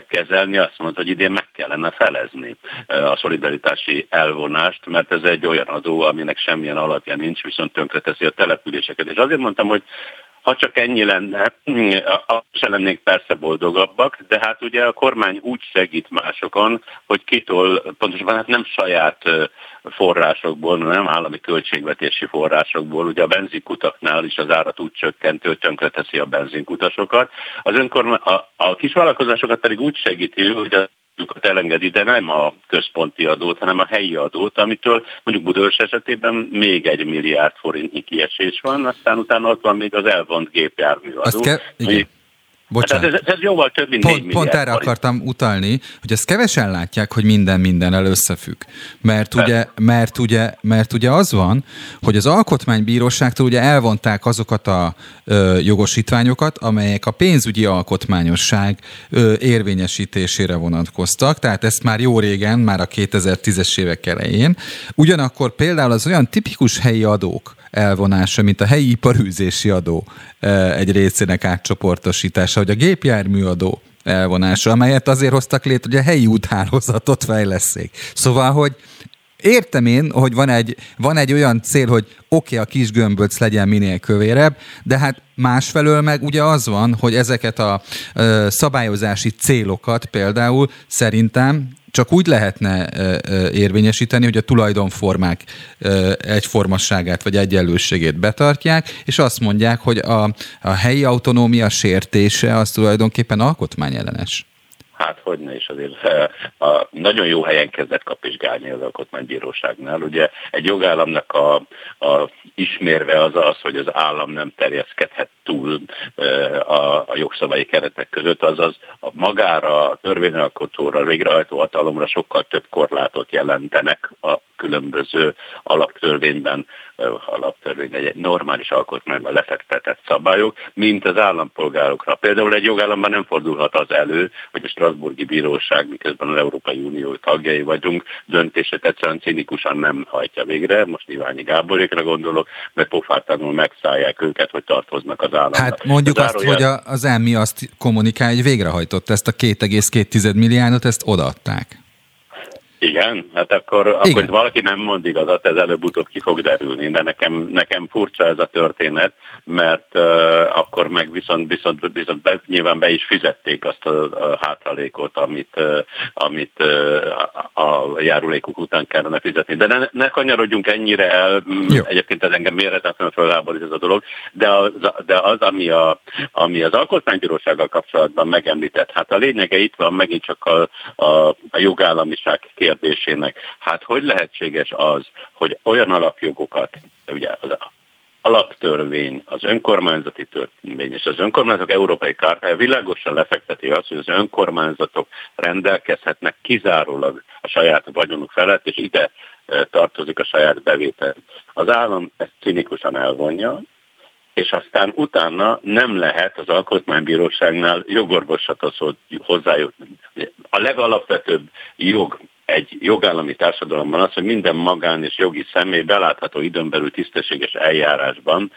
kezelni, azt mondta, hogy idén meg kellene felezni a szolidaritási elvonást, mert ez egy olyan adó, aminek semmilyen alapja nincs, viszont tönkreteszi a településeket. És azért mondtam, hogy ha csak ennyi lenne, se lennénk persze boldogabbak, de hát ugye a kormány úgy segít másokon, hogy kitól, pontosabban hát nem saját forrásokból, nem állami költségvetési forrásokból, ugye a benzinkutaknál is az árat úgy csökkentő, hogy tönkreteszi a benzinkutasokat. Az önkormány, a, a kisvállalkozásokat pedig úgy segíti, hogy a elengedi, de nem a központi adót, hanem a helyi adót, amitől mondjuk Budős esetében még egy milliárd forintnyi kiesés van, aztán utána ott van még az elvont gépjármű adó. Azt ke- igen. Bocsánat. Hát ez, ez jóval több, mint pont, pont erre forint. akartam utalni, hogy ezt kevesen látják, hogy minden mindennel összefügg. Mert ugye, mert, ugye, mert ugye az van, hogy az alkotmánybíróságtól ugye elvonták azokat a ö, jogosítványokat, amelyek a pénzügyi alkotmányosság ö, érvényesítésére vonatkoztak, tehát ezt már jó régen, már a 2010-es évek elején. Ugyanakkor például az olyan tipikus helyi adók, elvonása, mint a helyi iparűzési adó e, egy részének átcsoportosítása, hogy a gépjárműadó elvonása, amelyet azért hoztak létre, hogy a helyi úthálózatot fejleszék. Szóval, hogy Értem én, hogy van egy, van egy olyan cél, hogy oké, okay, a kis gömböc legyen minél kövérebb, de hát másfelől meg ugye az van, hogy ezeket a ö, szabályozási célokat például szerintem csak úgy lehetne érvényesíteni, hogy a tulajdonformák egyformasságát vagy egyenlőségét betartják, és azt mondják, hogy a, a helyi autonómia sértése az tulajdonképpen alkotmányellenes. Hát hogy ne is azért a, nagyon jó helyen kezdett kapizsgálni az alkotmánybíróságnál. Ugye egy jogállamnak a, a ismérve az az, hogy az állam nem terjeszkedhet túl a, a jogszabályi keretek között, azaz a magára, a törvényalkotóra, a végrehajtó hatalomra sokkal több korlátot jelentenek a különböző alaptörvényben, alaptörvény, egy normális alkotmányban lefektetett szabályok, mint az állampolgárokra. Például egy jogállamban nem fordulhat az elő, hogy a Strasburgi Bíróság, miközben az Európai Unió tagjai vagyunk, döntését egyszerűen cinikusan nem hajtja végre, most Iványi Gáborékra gondolok, mert pofártanul megszállják őket, hogy tartoznak az államnak. Hát mondjuk az azt, hogy az EMI azt kommunikál, hogy végrehajtott ezt a 2,2 milliárdot, ezt odaadták. Igen, hát akkor, Igen. akkor valaki nem mond igazat, ez előbb-utóbb ki fog derülni, de nekem, nekem furcsa ez a történet, mert uh, akkor meg viszont, viszont, viszont be, nyilván be is fizették azt a, a hátralékot, amit, uh, amit uh, a járulékuk után kellene fizetni. De ne, ne kanyarodjunk ennyire el, Jó. egyébként ez engem méretetlenül fölháborít ez a dolog, de az, de az ami, a, ami az alkotmánybírósággal kapcsolatban megemlített, hát a lényege itt van megint csak a, a, a jogállamiság kérdés kérdésének. Hát hogy lehetséges az, hogy olyan alapjogokat, ugye az alaptörvény, az önkormányzati törvény és az önkormányzatok európai kártája világosan lefekteti azt, hogy az önkormányzatok rendelkezhetnek kizárólag a saját vagyonuk felett, és ide e, tartozik a saját bevétel. Az állam ezt cinikusan elvonja, és aztán utána nem lehet az alkotmánybíróságnál jogorvoslathoz hozzájutni. A legalapvetőbb jog egy jogállami társadalomban az, hogy minden magán és jogi személy belátható időn belül tisztességes eljárásban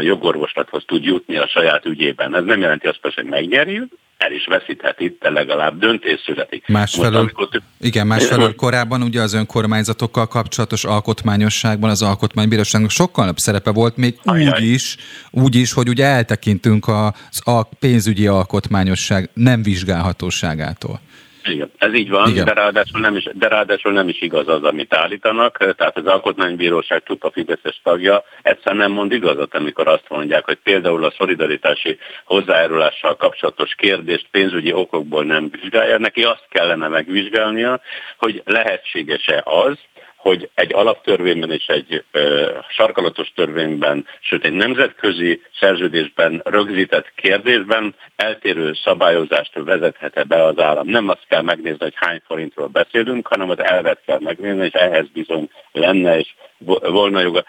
jogorvoslathoz tud jutni a saját ügyében. Ez nem jelenti azt persze, hogy megnyeri, el is veszíthet itt, de legalább döntés születik. Másfelől, amikor... igen, másfelől korábban ugye az önkormányzatokkal kapcsolatos alkotmányosságban az alkotmánybíróságnak sokkal nagyobb szerepe volt, még Ajaj. úgy is, úgy is, hogy ugye eltekintünk az a pénzügyi alkotmányosság nem vizsgálhatóságától. Igen, ez így van, de ráadásul, nem is, de ráadásul nem is igaz az, amit állítanak. Tehát az Alkotmánybíróság a Fideszes tagja egyszerűen nem mond igazat, amikor azt mondják, hogy például a szolidaritási hozzájárulással kapcsolatos kérdést pénzügyi okokból nem vizsgálja. Neki azt kellene megvizsgálnia, hogy lehetséges-e az, hogy egy alaptörvényben és egy ö, sarkalatos törvényben, sőt egy nemzetközi szerződésben rögzített kérdésben eltérő szabályozást vezethet-e be az állam. Nem azt kell megnézni, hogy hány forintról beszélünk, hanem az elvet kell megnézni, és ehhez bizony lenne és volna joga.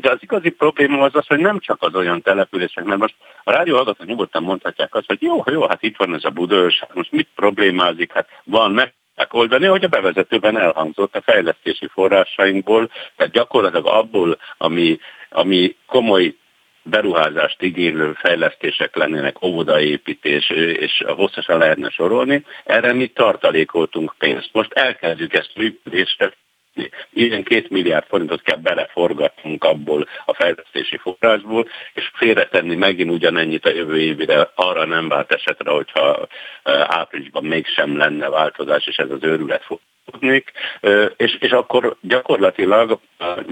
De az igazi probléma az az, hogy nem csak az olyan települések, mert most a rádió hallgatók nyugodtan mondhatják azt, hogy jó, jó, hát itt van ez a Budős, hát most mit problémázik, hát van meg oldani, hogy a bevezetőben elhangzott a fejlesztési forrásainkból, tehát gyakorlatilag abból, ami, ami komoly beruházást igénylő fejlesztések lennének, óvodaépítés, és hosszasan lehetne sorolni, erre mi tartalékoltunk pénzt. Most elkezdjük ezt működésre ilyen két milliárd forintot kell beleforgatnunk abból a fejlesztési forrásból, és félretenni megint ugyanennyit a jövő évre, arra nem vált esetre, hogyha áprilisban mégsem lenne változás, és ez az őrület tudnék, és, és akkor gyakorlatilag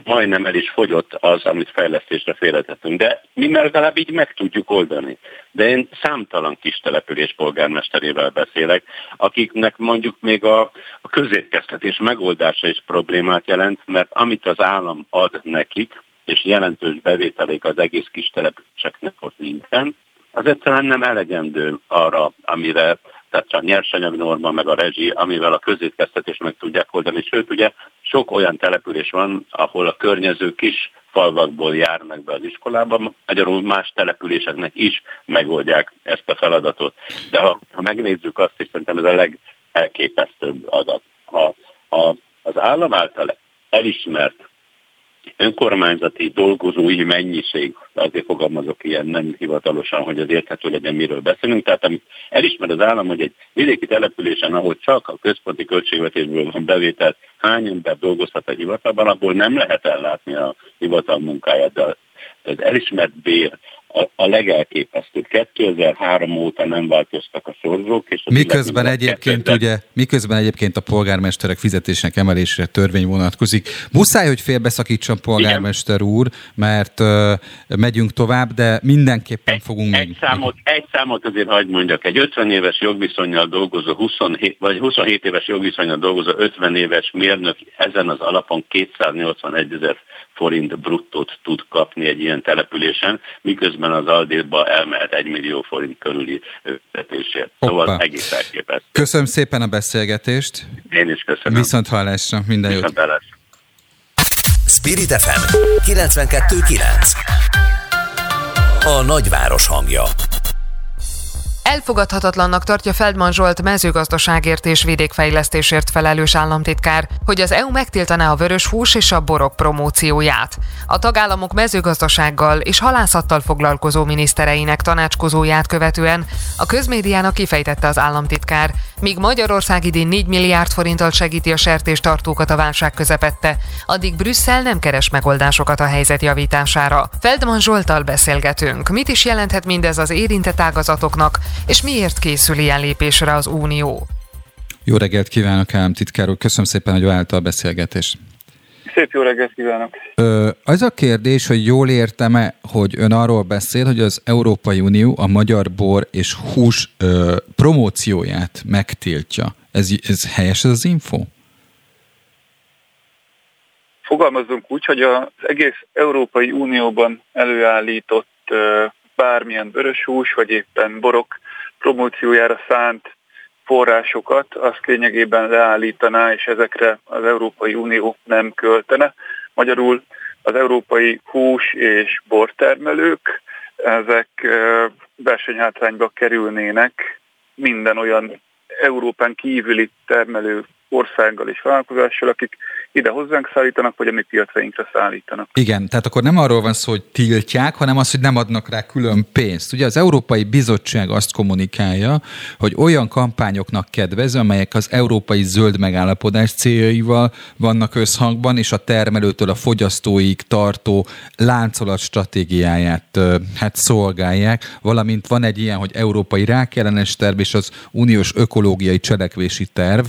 majdnem el is fogyott az, amit fejlesztésre félretettünk. De mi legalább így meg tudjuk oldani. De én számtalan kis település polgármesterével beszélek, akiknek mondjuk még a, a közétkeztetés megoldása is problémát jelent, mert amit az állam ad nekik, és jelentős bevételék az egész kis településeknek ott nincsen, az egyszerűen nem elegendő arra, amire tehát a nyersanyagnorma, meg a rezsi, amivel a közétkeztetést meg tudják oldani. Sőt, ugye sok olyan település van, ahol a környező kis falvakból járnak be az iskolába, magyarul más településeknek is megoldják ezt a feladatot. De ha, ha megnézzük azt, és szerintem ez a legelképesztőbb adat, ha, ha az állam által elismert önkormányzati dolgozói mennyiség, azért fogalmazok ilyen nem hivatalosan, hogy az érthető legyen, miről beszélünk. Tehát amit elismer az állam, hogy egy vidéki településen, ahol csak a központi költségvetésből van bevétel, hány ember dolgozhat a hivatalban, abból nem lehet ellátni a hivatal munkáját, de az elismert bér a, a legelképesztőbb. 2003 óta nem változtak a szorzók. És miközben egyébként 2000... ugye, miközben egyébként a polgármesterek fizetésének emelésére törvény vonatkozik. Muszáj, hogy félbeszakítson polgármester Igen. úr, mert uh, megyünk tovább, de mindenképpen egy, fogunk egy még. Számot, egy számot azért hagyd mondjak. Egy 50 éves jogviszonyjal dolgozó 27, vagy 27 éves jogviszonyal dolgozó 50 éves mérnök ezen az alapon 281 ezer forint bruttót tud kapni egy ilyen településen, miközben az Aldéba elmehet egy millió forint körüli fizetésért. Szóval egész elképesztő. Köszönöm szépen a beszélgetést. Én is köszönöm. Viszont hallásra, minden jót. Viszont Spirit FM 92.9 A nagyváros hangja Elfogadhatatlannak tartja Feldman Zsolt mezőgazdaságért és vidékfejlesztésért felelős államtitkár, hogy az EU megtiltaná a vörös hús és a borok promócióját. A tagállamok mezőgazdasággal és halászattal foglalkozó minisztereinek tanácskozóját követően a közmédiának kifejtette az államtitkár, míg Magyarország idén 4 milliárd forinttal segíti a sertéstartókat a válság közepette, addig Brüsszel nem keres megoldásokat a helyzet javítására. Feldman Zsoltal beszélgetünk. Mit is jelenthet mindez az érintett ágazatoknak, és miért készül ilyen lépésre az Unió? Jó reggelt kívánok, államtitkár úr! Köszönöm szépen, hogy vállalta a beszélgetést. Szép jó reggelt kívánok! Ö, az a kérdés, hogy jól értem-e, hogy ön arról beszél, hogy az Európai Unió a magyar bor és hús ö, promócióját megtiltja. Ez, ez helyes ez az info? Fogalmazunk úgy, hogy az egész Európai Unióban előállított ö, bármilyen vörös hús, vagy éppen borok promóciójára szánt forrásokat, azt lényegében leállítaná, és ezekre az Európai Unió nem költene. Magyarul az európai hús és bortermelők, ezek versenyhátrányba kerülnének minden olyan Európán kívüli termelő országgal és vállalkozással, akik ide hozzánk szállítanak, vagy a mi piacainkra szállítanak. Igen, tehát akkor nem arról van szó, hogy tiltják, hanem az, hogy nem adnak rá külön pénzt. Ugye az Európai Bizottság azt kommunikálja, hogy olyan kampányoknak kedvező, amelyek az európai zöld megállapodás céljaival vannak összhangban, és a termelőtől a fogyasztóig tartó láncolat stratégiáját hát szolgálják, valamint van egy ilyen, hogy európai rákellenes terv és az uniós ökológiai cselekvési terv,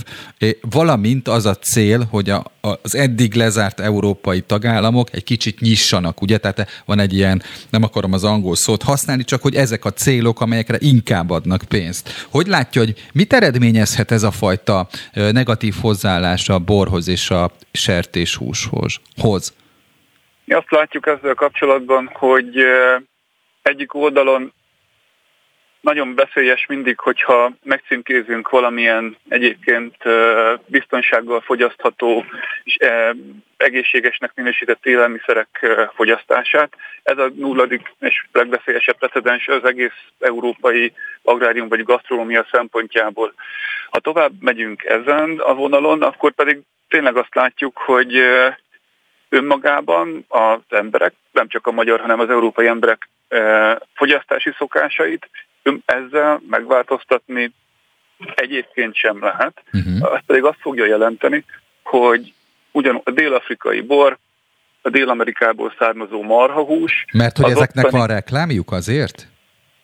valamint az a cél, hogy a, az eddig lezárt európai tagállamok egy kicsit nyissanak, ugye? Tehát van egy ilyen, nem akarom az angol szót használni, csak hogy ezek a célok, amelyekre inkább adnak pénzt. Hogy látja, hogy mit eredményezhet ez a fajta negatív hozzáállás a borhoz és a sertéshúshoz? Hoz? Mi azt látjuk ezzel kapcsolatban, hogy egyik oldalon nagyon veszélyes mindig, hogyha megcímkézünk valamilyen egyébként biztonsággal fogyasztható és egészségesnek minősített élelmiszerek fogyasztását. Ez a nulladik és legveszélyesebb precedens az egész európai agrárium vagy gasztronómia szempontjából. Ha tovább megyünk ezen a vonalon, akkor pedig tényleg azt látjuk, hogy önmagában az emberek, nem csak a magyar, hanem az európai emberek fogyasztási szokásait ezzel megváltoztatni egyébként sem lehet. Uh-huh. Azt pedig azt fogja jelenteni, hogy ugyan a dél-afrikai bor, a Dél-Amerikából származó marhahús. Mert hogy ezeknek ottani... van reklámjuk azért?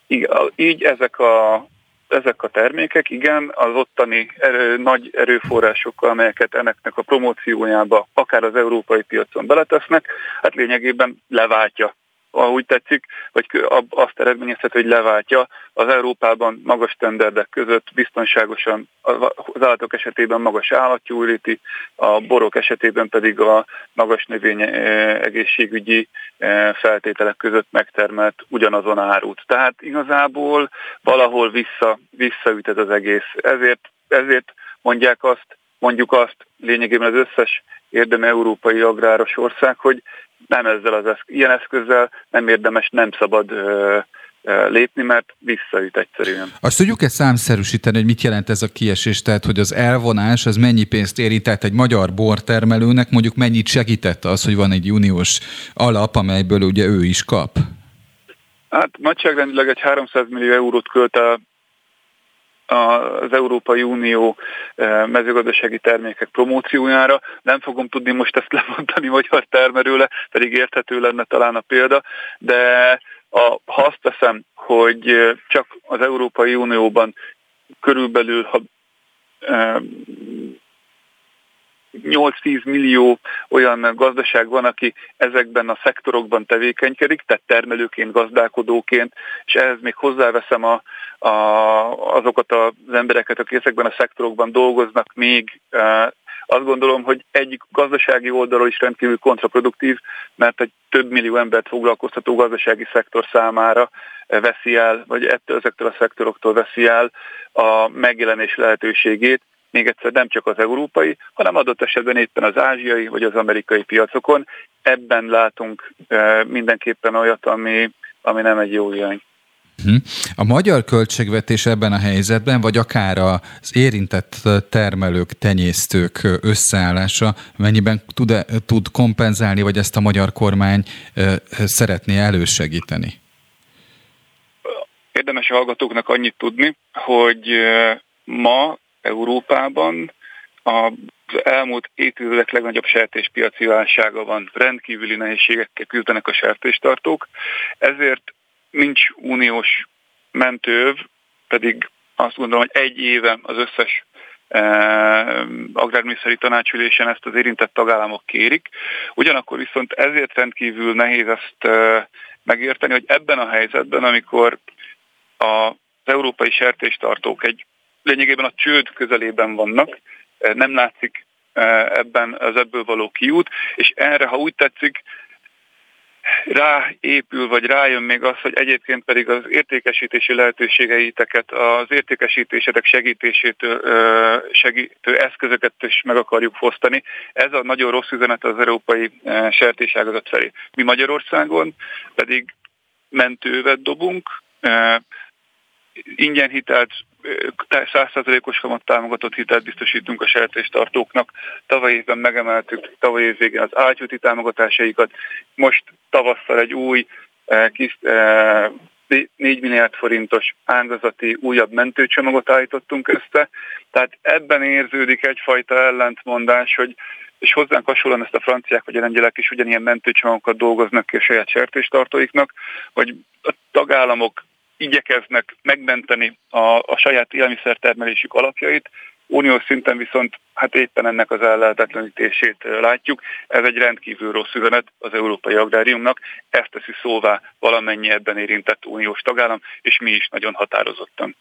Igen, így ezek a ezek a termékek, igen, az ottani erő, nagy erőforrásokkal, amelyeket ennek a promóciójába, akár az európai piacon beletesznek, hát lényegében leváltja ahogy tetszik, vagy azt eredményezhet, hogy leváltja az Európában magas standardek között biztonságosan, az állatok esetében magas állatjóléti, a borok esetében pedig a magas növény egészségügyi feltételek között megtermelt ugyanazon árut. Tehát igazából valahol vissza, visszaüt ez az egész. Ezért, ezért mondják azt, mondjuk azt lényegében az összes érdemi európai agráros ország, hogy nem ezzel az eszk- ilyen eszközzel nem érdemes, nem szabad ö, ö, lépni, mert visszaüt egyszerűen. Azt tudjuk-e számszerűsíteni, hogy mit jelent ez a kiesés, tehát hogy az elvonás az mennyi pénzt érintett egy magyar bortermelőnek, mondjuk mennyit segített az, hogy van egy uniós alap, amelyből ugye ő is kap? Hát nagyságrendileg egy 300 millió eurót költ el az Európai Unió eh, mezőgazdasági termékek promóciójára. Nem fogom tudni most ezt lemondani magyar termelőle, pedig érthető lenne talán a példa, de a, ha azt teszem, hogy eh, csak az Európai Unióban körülbelül, ha 8-10 millió olyan gazdaság van, aki ezekben a szektorokban tevékenykedik, tehát termelőként, gazdálkodóként, és ehhez még hozzáveszem a, a, azokat az embereket, akik ezekben a szektorokban dolgoznak még. Azt gondolom, hogy egyik gazdasági oldalról is rendkívül kontraproduktív, mert egy több millió embert foglalkoztató gazdasági szektor számára veszi el, vagy ettől ezektől a szektoroktól veszi el a megjelenés lehetőségét, még egyszer nem csak az európai, hanem adott esetben éppen az ázsiai vagy az amerikai piacokon. Ebben látunk mindenképpen olyat, ami, ami nem egy jó irány. Hm. A magyar költségvetés ebben a helyzetben, vagy akár az érintett termelők, tenyésztők összeállása mennyiben tud, tud kompenzálni, vagy ezt a magyar kormány szeretné elősegíteni? Érdemes a hallgatóknak annyit tudni, hogy ma Európában az elmúlt évtizedek legnagyobb sertéspiaci válsága van. Rendkívüli nehézségekkel küzdenek a sertéstartók, ezért nincs uniós mentőv, pedig azt gondolom, hogy egy éve az összes eh, agrárminiszteri tanácsülésen ezt az érintett tagállamok kérik. Ugyanakkor viszont ezért rendkívül nehéz ezt eh, megérteni, hogy ebben a helyzetben, amikor az európai sertéstartók egy lényegében a csőd közelében vannak, eh, nem látszik eh, ebben az ebből való kiút, és erre, ha úgy tetszik, ráépül, vagy rájön még az, hogy egyébként pedig az értékesítési lehetőségeiteket, az értékesítésetek segítésétől eh, segítő eszközöket is meg akarjuk fosztani. Ez a nagyon rossz üzenet az európai sertéságazat felé. Mi Magyarországon pedig mentővet dobunk, ingyen hitelt, százszerzelékos kamat támogatott hitelt biztosítunk a sertéstartóknak. Tavaly évben megemeltük, tavaly év végén az ágyúti támogatásaikat. Most tavasszal egy új kis 4 milliárd forintos ágazati újabb mentőcsomagot állítottunk össze. Tehát ebben érződik egyfajta ellentmondás, hogy és hozzánk hasonlóan ezt a franciák vagy a lengyelek is ugyanilyen mentőcsomagokat dolgoznak ki a saját sertéstartóiknak, hogy a tagállamok igyekeznek megmenteni a, a saját élelmiszertermelésük alapjait, uniós szinten viszont hát éppen ennek az ellehetetlenítését látjuk. Ez egy rendkívül rossz üzenet az európai agráriumnak, ezt teszi szóvá valamennyi ebben érintett uniós tagállam, és mi is nagyon határozottan.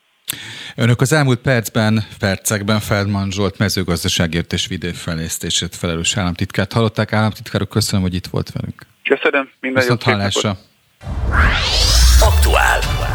Önök az elmúlt percben, percekben Feldman Zsolt mezőgazdaságért és vidékfejlesztésért felelős államtitkát hallották. Államtitkárok, köszönöm, hogy itt volt velünk. Köszönöm, minden Viszont hallásra. Aktuál.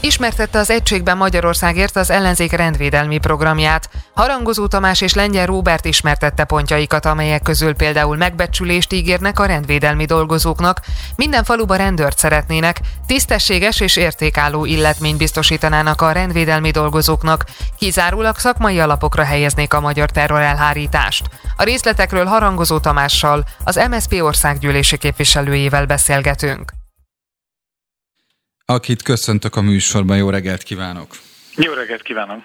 Ismertette az Egységben Magyarországért az ellenzék rendvédelmi programját. Harangozó Tamás és Lengyel Róbert ismertette pontjaikat, amelyek közül például megbecsülést ígérnek a rendvédelmi dolgozóknak, minden faluba rendőrt szeretnének, tisztességes és értékálló illetményt biztosítanának a rendvédelmi dolgozóknak, kizárólag szakmai alapokra helyeznék a magyar terror elhárítást. A részletekről Harangozó Tamással, az MSZP országgyűlési képviselőjével beszélgetünk akit köszöntök a műsorban. Jó reggelt kívánok! Jó reggelt kívánok!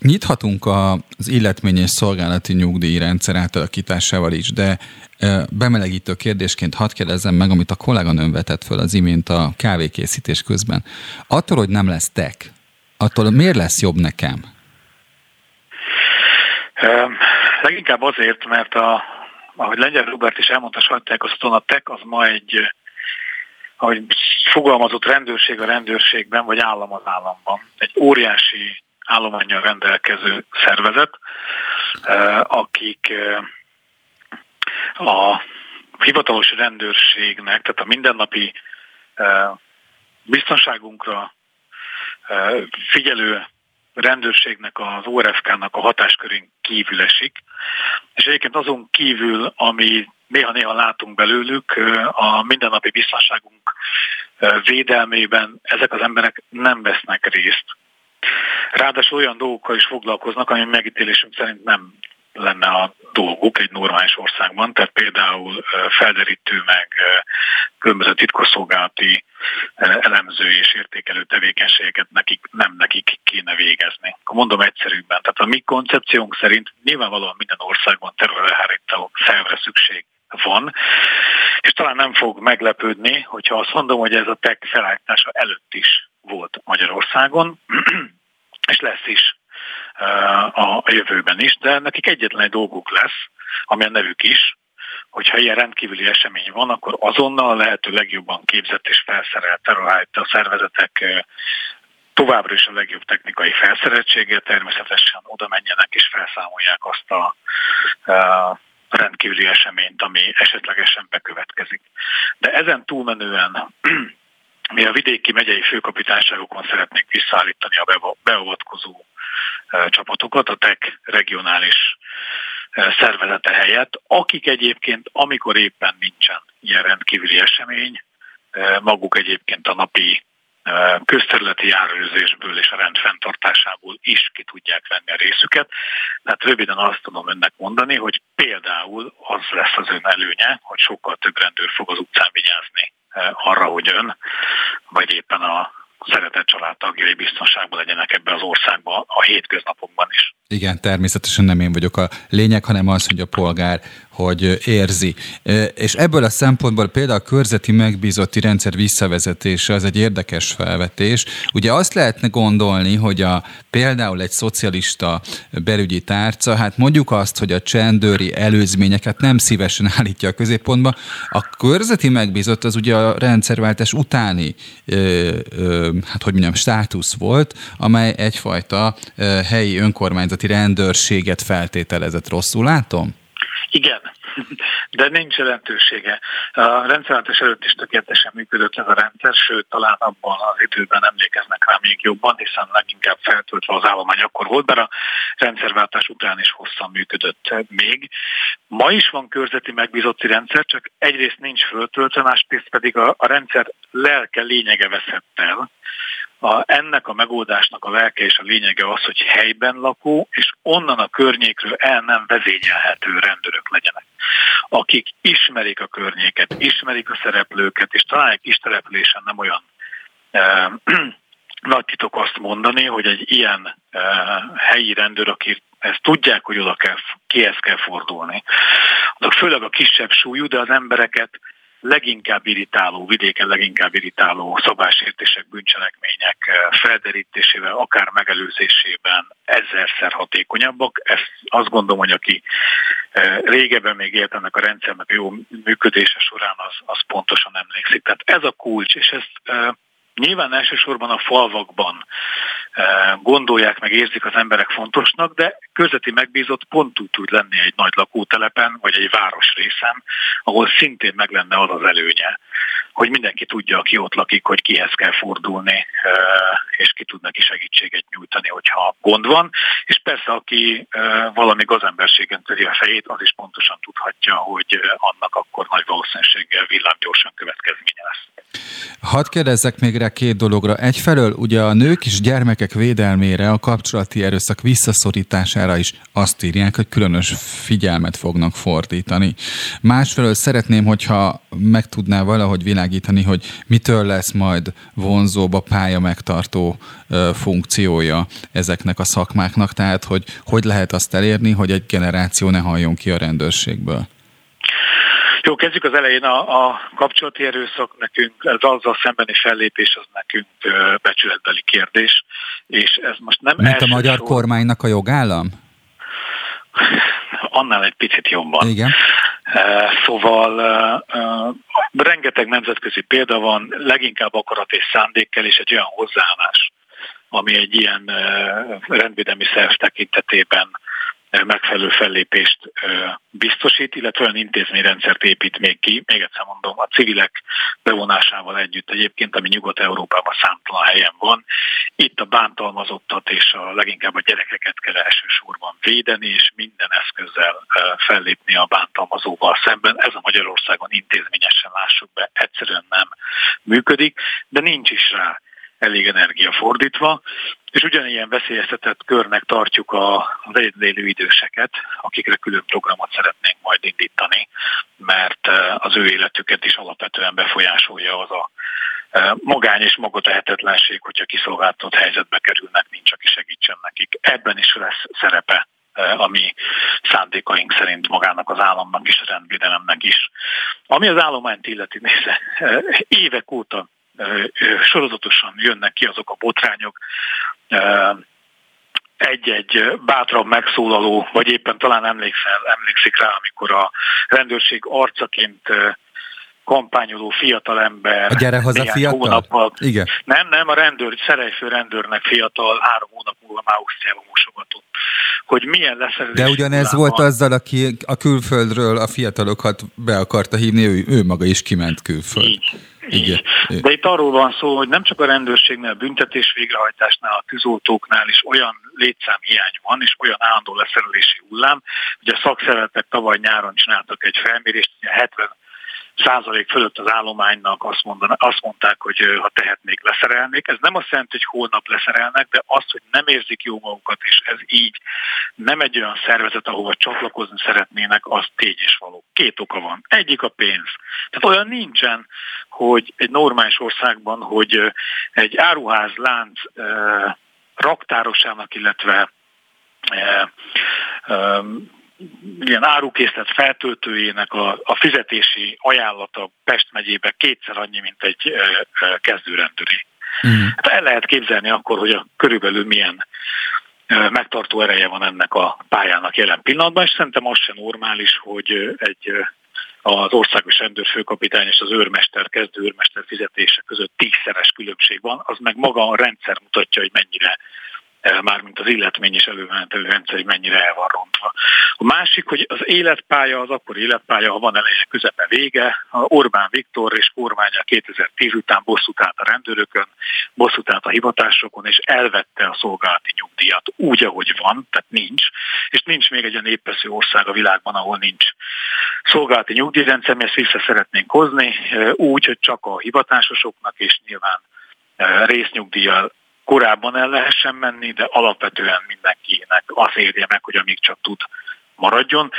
Nyithatunk az illetményes szolgálati nyugdíjrendszer átalakításával is, de bemelegítő kérdésként hadd kérdezzem meg, amit a kolléganőm vetett föl az imént a kávékészítés közben. Attól, hogy nem lesz tek, attól miért lesz jobb nekem? Leginkább azért, mert a, ahogy Lengyel Robert is elmondta sajtótájékoztatón, a TEK az ma egy, ahogy fogalmazott rendőrség a rendőrségben, vagy állam az államban. Egy óriási állományjal rendelkező szervezet, akik a hivatalos rendőrségnek, tehát a mindennapi biztonságunkra figyelő rendőrségnek, az ORFK-nak a hatáskörén kívül esik. És egyébként azon kívül, ami néha-néha látunk belőlük, a mindennapi biztonságunk védelmében ezek az emberek nem vesznek részt. Ráadásul olyan dolgokkal is foglalkoznak, ami megítélésünk szerint nem lenne a dolguk egy normális országban, tehát például felderítő meg különböző titkosszolgálati elemző és értékelő tevékenységeket nekik, nem nekik kéne végezni. Mondom egyszerűbben, tehát a mi koncepciónk szerint nyilvánvalóan minden országban terrorelhárító szervre szükség van, és talán nem fog meglepődni, hogyha azt mondom, hogy ez a tech felállítása előtt is volt Magyarországon, és lesz is a jövőben is, de nekik egyetlen egy dolguk lesz, ami a nevük is, hogyha ilyen rendkívüli esemény van, akkor azonnal lehető legjobban képzett és felszerelt a szervezetek továbbra is a legjobb technikai felszereltséggel természetesen oda menjenek és felszámolják azt a, a rendkívüli eseményt, ami esetlegesen bekövetkezik. De ezen túlmenően mi a vidéki megyei főkapitányságokon szeretnénk visszaállítani a beavatkozó csapatokat, a TEK regionális szervezete helyett, akik egyébként, amikor éppen nincsen ilyen rendkívüli esemény, maguk egyébként a napi közterületi járőrzésből és a rendfenntartásából is ki tudják venni a részüket. Tehát röviden azt tudom önnek mondani, hogy például az lesz az ön előnye, hogy sokkal több rendőr fog az utcán vigyázni arra, hogy ön, vagy éppen a szeretett családtagjai biztonságban legyenek ebbe az országban a hétköznapokban is. Igen, természetesen nem én vagyok a lényeg, hanem az, hogy a polgár hogy érzi. És ebből a szempontból például a körzeti megbízotti rendszer visszavezetése az egy érdekes felvetés. Ugye azt lehetne gondolni, hogy a, például egy szocialista belügyi tárca, hát mondjuk azt, hogy a csendőri előzményeket nem szívesen állítja a középpontba. A körzeti megbízott az ugye a rendszerváltás utáni, hát hogy mondjam, státusz volt, amely egyfajta helyi önkormányzati rendőrséget feltételezett. Rosszul látom? Igen, de nincs jelentősége. A rendszerváltás előtt is tökéletesen működött ez a rendszer, sőt, talán abban az időben emlékeznek rá még jobban, hiszen leginkább feltöltve az állomány akkor volt, de a rendszerváltás után is hosszan működött még. Ma is van körzeti megbízotti rendszer, csak egyrészt nincs föltöltve, másrészt pedig a, a rendszer lelke lényege veszett el a, ennek a megoldásnak a lelke és a lényege az, hogy helyben lakó és onnan a környékről el nem vezényelhető rendőrök legyenek, akik ismerik a környéket, ismerik a szereplőket, és talán egy kis településen nem olyan e, nagy titok azt mondani, hogy egy ilyen e, helyi rendőr, aki ezt tudják, hogy oda kell, kihez kell fordulni. Azok főleg a kisebb súlyú, de az embereket leginkább irritáló, vidéken leginkább irritáló szabásértések, bűncselekmények eh, felderítésével, akár megelőzésében ezerszer hatékonyabbak. Ezt azt gondolom, hogy aki eh, régebben még élt ennek a rendszernek jó működése során, az, az pontosan emlékszik. Tehát ez a kulcs, és ezt eh, Nyilván elsősorban a falvakban gondolják meg, érzik az emberek fontosnak, de közveti megbízott pont úgy tud lenni egy nagy lakótelepen, vagy egy városrészen, ahol szintén meg lenne az az előnye, hogy mindenki tudja, aki ott lakik, hogy kihez kell fordulni, és ki tud neki segítséget nyújtani, hogyha gond van. És persze, aki valami gazemberségen töri a fejét, az is pontosan tudhatja, hogy annak akkor nagy valószínűséggel villámgyorsan következménye lesz. Hadd kérdezzek még rá két dologra. Egyfelől ugye a nők és gyermekek védelmére, a kapcsolati erőszak visszaszorítására is azt írják, hogy különös figyelmet fognak fordítani. Másfelől szeretném, hogyha meg tudná valahogy világ világítani, hogy mitől lesz majd vonzóbb a pálya megtartó funkciója ezeknek a szakmáknak, tehát hogy hogy lehet azt elérni, hogy egy generáció ne halljon ki a rendőrségből. Jó, kezdjük az elején. A, a kapcsolati erőszak nekünk, ez azzal szembeni fellépés az nekünk becsületbeli kérdés, és ez most nem Mint a magyar sor... kormánynak a jogállam? Annál egy picit jobban. Igen. Szóval rengeteg nemzetközi példa van, leginkább akarat és szándékkel, és egy olyan hozzáállás, ami egy ilyen rendvédelmi szerv tekintetében megfelelő fellépést biztosít, illetve olyan intézményrendszert épít még ki, még egyszer mondom, a civilek bevonásával együtt egyébként, ami Nyugat-Európában számtalan helyen van. Itt a bántalmazottat és a leginkább a gyerekeket kell elsősorban védeni, és minden eszközzel fellépni a bántalmazóval szemben. Ez a Magyarországon intézményesen lássuk be, egyszerűen nem működik, de nincs is rá elég energia fordítva, és ugyanilyen veszélyeztetett körnek tartjuk az egyedül élő időseket, akikre külön programot szeretnénk majd indítani, mert az ő életüket is alapvetően befolyásolja az a magány és magatehetetlenség, hogyha kiszolgáltatott helyzetbe kerülnek, nincs, aki segítsen nekik. Ebben is lesz szerepe ami szándékaink szerint magának az államnak és a rendvédelemnek is. Ami az állományt illeti nézze, évek óta sorozatosan jönnek ki azok a botrányok, egy-egy bátrabb megszólaló, vagy éppen talán emlékszel, emlékszik rá, amikor a rendőrség arcaként kampányoló fiatalember. A gyere haza fiatal? Hónappal, Igen. Nem, nem, a rendőr, szerejfő rendőrnek fiatal három hónap múlva már Ausztriába mosogatott. Hogy milyen lesz De ugyanez volt azzal, aki a külföldről a fiatalokat be akarta hívni, ő, ő maga is kiment külföld. Így. Igen. De itt arról van szó, hogy nem csak a rendőrségnél, a büntetés végrehajtásnál, a tűzoltóknál is olyan létszámhiány van, és olyan állandó leszerelési hullám, hogy a szakszervezetek tavaly nyáron csináltak egy felmérést, 70 százalék fölött az állománynak azt, mondaná, azt mondták, hogy ha tehetnék, leszerelnék. Ez nem azt jelenti, hogy holnap leszerelnek, de azt, hogy nem érzik jó magukat, és ez így nem egy olyan szervezet, ahova csatlakozni szeretnének, az tény és való. Két oka van. Egyik a pénz. Tehát olyan nincsen, hogy egy normális országban, hogy egy áruház lánc raktárosának, illetve ilyen árukészlet feltöltőjének a, a fizetési ajánlata Pest megyébe kétszer annyi, mint egy kezdőrendőri. Mm. Hát el lehet képzelni akkor, hogy a körülbelül milyen megtartó ereje van ennek a pályának jelen pillanatban, és szerintem az sem normális, hogy egy az országos rendőrfőkapitány és az őrmester, kezdő őrmester fizetése között tízszeres különbség van, az meg maga a rendszer mutatja, hogy mennyire mármint az illetmény és előmenetelő rendszer, mennyire el van rontva. A másik, hogy az életpálya az akkor életpálya, ha van eleje, közepe, vége. Orbán Viktor és kormánya 2010 után bosszút állt a rendőrökön, bosszút állt a hivatásokon, és elvette a szolgálati nyugdíjat úgy, ahogy van, tehát nincs, és nincs még egy olyan népeszű ország a világban, ahol nincs szolgálati nyugdíjrendszer, mi ezt vissza szeretnénk hozni, úgy, hogy csak a hivatásosoknak és nyilván résznyugdíjjal korábban el lehessen menni, de alapvetően mindenkinek az érje meg, hogy amíg csak tud maradjon.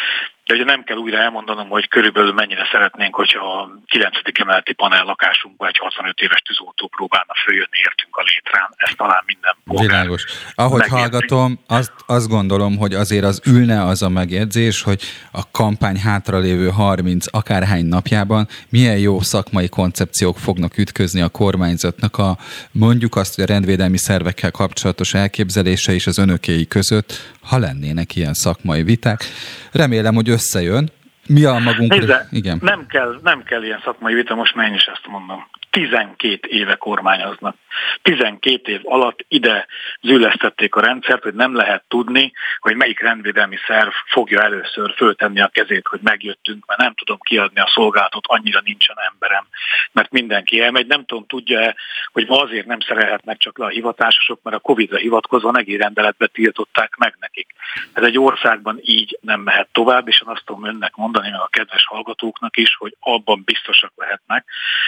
De ugye nem kell újra elmondanom, hogy körülbelül mennyire szeretnénk, hogyha a 9. emeleti panel lakásunkba egy 65 éves tűzoltó próbálna följönni értünk a létrán. Ez talán minden Világos. Ahogy megértünk. hallgatom, azt, azt gondolom, hogy azért az ülne az a megjegyzés, hogy a kampány hátralévő 30 akárhány napjában milyen jó szakmai koncepciók fognak ütközni a kormányzatnak a mondjuk azt, hogy a rendvédelmi szervekkel kapcsolatos elképzelése és az önökéi között, ha lennének ilyen szakmai viták. Remélem, hogy összejön. Mi a magunk... Nézze, Igen. Nem, kell, nem kell ilyen szakmai vita, most már én is ezt mondom. 12 éve kormányoznak. 12 év alatt ide züllesztették a rendszert, hogy nem lehet tudni, hogy melyik rendvédelmi szerv fogja először föltenni a kezét, hogy megjöttünk, mert nem tudom kiadni a szolgáltat, annyira nincsen emberem, mert mindenki elmegy. Nem tudom, tudja-e, hogy ma azért nem szerelhetnek csak le a hivatásosok, mert a Covid-ra hivatkozva rendeletbe tiltották meg nekik. Ez egy országban így nem mehet tovább, és én azt tudom önnek mondani, meg a kedves hallgatóknak is, hogy abban biztosak lehetnek,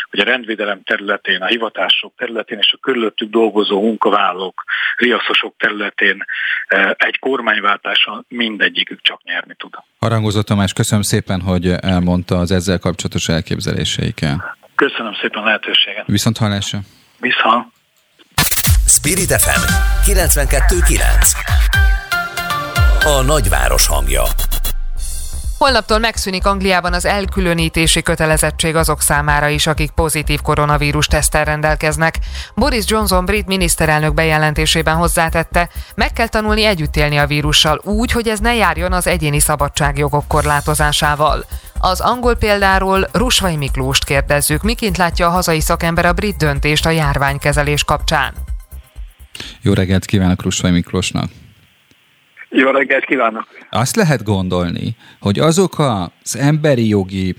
hogy a rendvédelem védelem területén, a hivatások területén és a körülöttük dolgozó munkavállalók, riaszosok területén e, egy kormányváltáson mindegyikük csak nyerni tud. Harangozó Tamás, köszönöm szépen, hogy elmondta az ezzel kapcsolatos elképzeléseiket. Köszönöm szépen a lehetőséget. Viszont hallásra. Viszont. Spirit FM 92.9 A nagyváros hangja Holnaptól megszűnik Angliában az elkülönítési kötelezettség azok számára is, akik pozitív koronavírus tesztel rendelkeznek. Boris Johnson brit miniszterelnök bejelentésében hozzátette, meg kell tanulni együtt élni a vírussal úgy, hogy ez ne járjon az egyéni szabadságjogok korlátozásával. Az angol példáról Rusvai Miklóst kérdezzük, miként látja a hazai szakember a brit döntést a járványkezelés kapcsán. Jó reggelt kívánok Rusvai Miklósnak! Jó reggelt kívánok! Azt lehet gondolni, hogy azok az emberi jogi,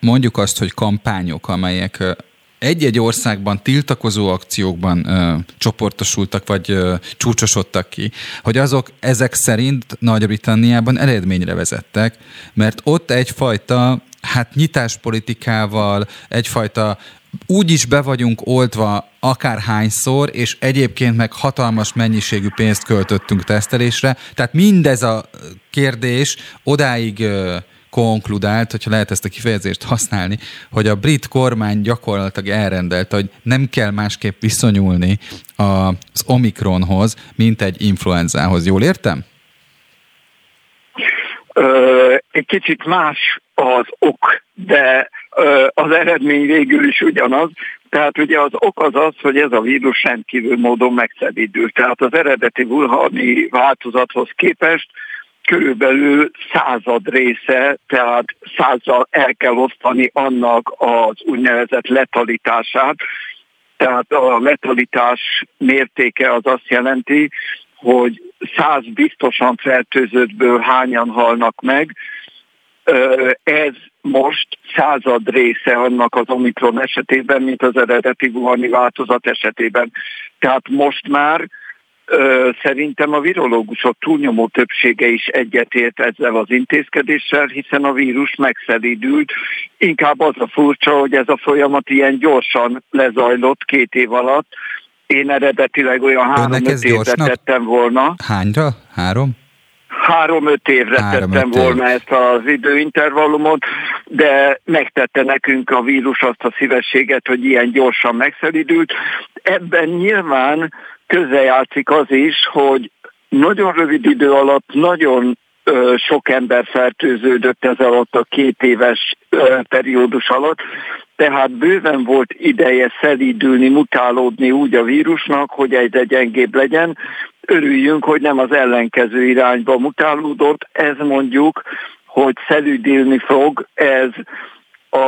mondjuk azt, hogy kampányok, amelyek egy-egy országban tiltakozó akciókban ö, csoportosultak, vagy ö, csúcsosodtak ki, hogy azok ezek szerint Nagy-Britanniában eredményre vezettek, mert ott egyfajta hát nyitáspolitikával, egyfajta úgy is be vagyunk oltva akárhányszor, és egyébként meg hatalmas mennyiségű pénzt költöttünk tesztelésre. Tehát mindez a kérdés odáig konkludált, hogyha lehet ezt a kifejezést használni, hogy a brit kormány gyakorlatilag elrendelte, hogy nem kell másképp viszonyulni az Omikronhoz, mint egy influenzához. Jól értem? Ö, egy kicsit más az ok, de az eredmény végül is ugyanaz. Tehát ugye az ok az az, hogy ez a vírus rendkívül módon megszedidül. Tehát az eredeti vulhani változathoz képest körülbelül század része, tehát százzal el kell osztani annak az úgynevezett letalitását. Tehát a letalitás mértéke az azt jelenti, hogy száz biztosan fertőzöttből hányan halnak meg, ez most század része annak az Omikron esetében, mint az eredeti Wuhani változat esetében. Tehát most már Szerintem a virológusok túlnyomó többsége is egyetért ezzel az intézkedéssel, hiszen a vírus megszelídült. Inkább az a furcsa, hogy ez a folyamat ilyen gyorsan lezajlott két év alatt. Én eredetileg olyan három-öt évre tettem volna. Hányra? Három? Három-öt évre három, tettem öt volna év. ezt az időintervallumot, de megtette nekünk a vírus azt a szívességet, hogy ilyen gyorsan megszelidült. Ebben nyilván közrejátszik az is, hogy nagyon rövid idő alatt nagyon sok ember fertőződött ez alatt a két éves periódus alatt, tehát bőven volt ideje szelídülni, mutálódni úgy a vírusnak, hogy egyre gyengébb legyen, örüljünk, hogy nem az ellenkező irányba mutálódott. Ez mondjuk, hogy szelüdülni fog, ez a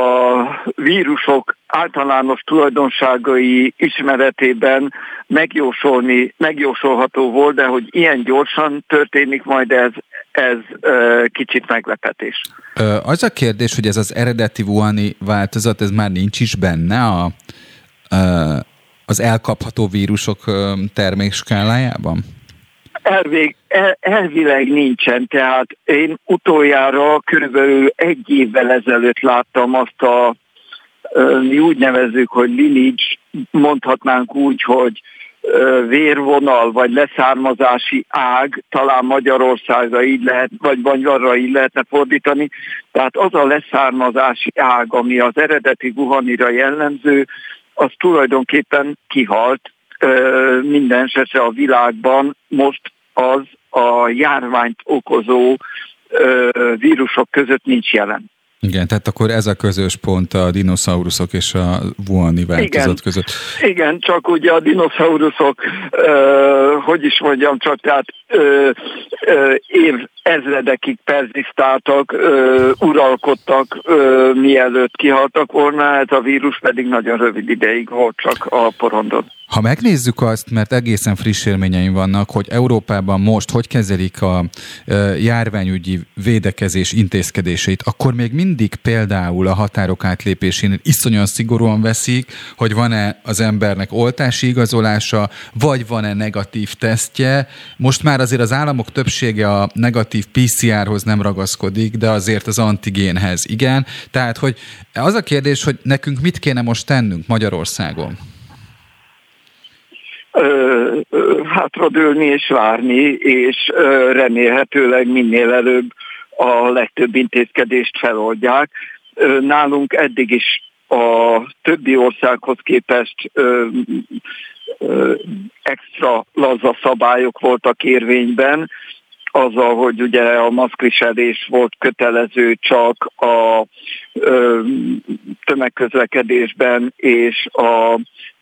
vírusok általános tulajdonságai ismeretében megjósolni, megjósolható volt, de hogy ilyen gyorsan történik majd ez, ez ö, kicsit meglepetés. Az a kérdés, hogy ez az eredeti Wuhani változat, ez már nincs is benne a, az elkapható vírusok termékskálájában? Elvég, el, elvileg nincsen, tehát én utoljára körülbelül egy évvel ezelőtt láttam azt a, mi úgy nevezzük, hogy lineage, mondhatnánk úgy, hogy vérvonal vagy leszármazási ág, talán Magyarországra így lehet, vagy arra így lehetne fordítani. Tehát az a leszármazási ág, ami az eredeti Wuhanira jellemző, az tulajdonképpen kihalt minden esetre a világban most az a járványt okozó vírusok között nincs jelen. Igen, tehát akkor ez a közös pont a dinoszauruszok és a Wuhani változat igen, között. Igen, csak ugye a dinoszauruszok, uh, hogy is mondjam, csak tehát uh, uh, év ezredekig perzisztáltak, uh, uralkodtak, uh, mielőtt kihaltak volna, ez a vírus pedig nagyon rövid ideig volt csak a porondon. Ha megnézzük azt, mert egészen friss élményeim vannak, hogy Európában most hogy kezelik a járványügyi védekezés intézkedéseit, akkor még mindig például a határok átlépésén iszonyan szigorúan veszik, hogy van-e az embernek oltási igazolása, vagy van-e negatív tesztje. Most már azért az államok többsége a negatív PCR-hoz nem ragaszkodik, de azért az antigénhez igen. Tehát, hogy az a kérdés, hogy nekünk mit kéne most tennünk Magyarországon? Hátradőlni és várni, és remélhetőleg minél előbb a legtöbb intézkedést feloldják. Nálunk eddig is a többi országhoz képest ö, ö, extra laza szabályok voltak érvényben, azzal, hogy ugye a maszkviselés volt kötelező csak a ö, tömegközlekedésben és a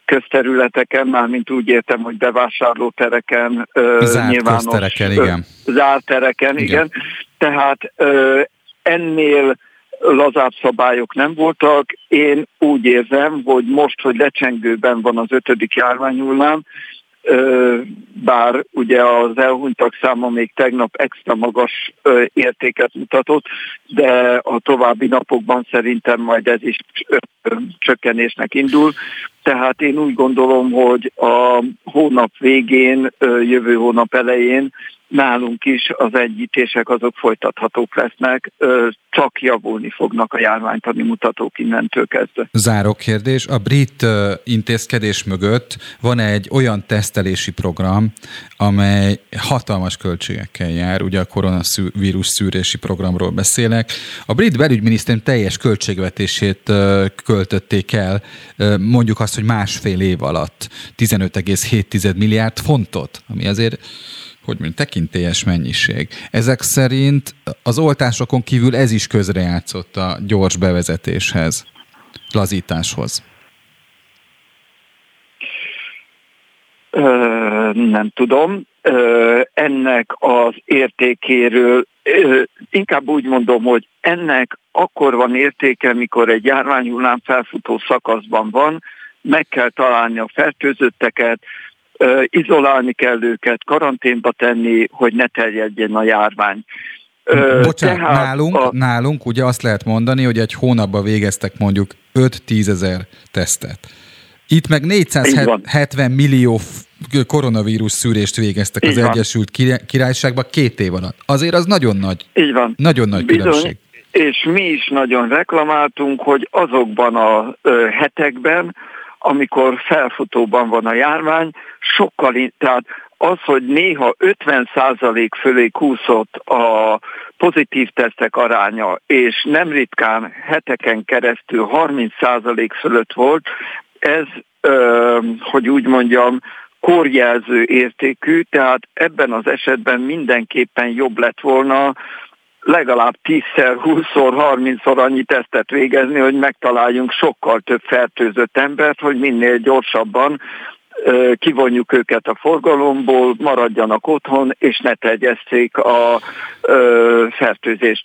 közterületeken, mármint úgy értem, hogy bevásárlótereken, zárt nyilvános, köztereken, igen. zárt tereken, igen. igen. Tehát ennél lazább szabályok nem voltak. Én úgy érzem, hogy most, hogy lecsengőben van az ötödik járványhullám, bár ugye az elhunytak száma még tegnap extra magas értéket mutatott, de a további napokban szerintem majd ez is csökkenésnek indul. Tehát én úgy gondolom, hogy a hónap végén, jövő hónap elején nálunk is az egyítések azok folytathatók lesznek, csak javulni fognak a járványtani mutatók innentől kezdve. Záró kérdés. A brit intézkedés mögött van egy olyan tesztelési program, amely hatalmas költségekkel jár, ugye a koronavírus szűrési programról beszélek. A brit belügyminisztérium teljes költségvetését költötték el, mondjuk azt, hogy másfél év alatt 15,7 milliárd fontot, ami azért hogy mondjam, tekintélyes mennyiség. Ezek szerint az oltásokon kívül ez is közrejátszott a gyors bevezetéshez, lazításhoz. Ö, nem tudom. Ö, ennek az értékéről inkább úgy mondom, hogy ennek akkor van értéke, mikor egy járványhullám felfutó szakaszban van, meg kell találni a fertőzötteket, izolálni kell őket, karanténba tenni, hogy ne terjedjen a járvány. Bocsánat, Tehát nálunk, a... nálunk ugye azt lehet mondani, hogy egy hónapban végeztek mondjuk 5-10 ezer tesztet. Itt meg 470 millió koronavírus szűrést végeztek Így az van. Egyesült Királyságban két év alatt. Azért az nagyon nagy, Így van. Nagyon nagy Bizony, különbség. És mi is nagyon reklamáltunk, hogy azokban a hetekben, amikor felfutóban van a járvány, sokkal, tehát az, hogy néha 50% fölé kúszott a pozitív tesztek aránya, és nem ritkán heteken keresztül 30% fölött volt, ez, ö, hogy úgy mondjam, korjelző értékű, tehát ebben az esetben mindenképpen jobb lett volna legalább 10-szer, 20-szor, 30-szor annyi tesztet végezni, hogy megtaláljunk sokkal több fertőzött embert, hogy minél gyorsabban kivonjuk őket a forgalomból, maradjanak otthon, és ne tegyesszék a fertőzést.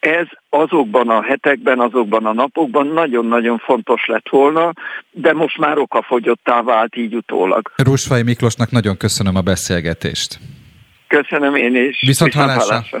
Ez azokban a hetekben, azokban a napokban nagyon-nagyon fontos lett volna, de most már okafogyottá vált így utólag. Rusfai Miklósnak nagyon köszönöm a beszélgetést. Köszönöm én is. Viszont, Viszont hallásra. hallásra.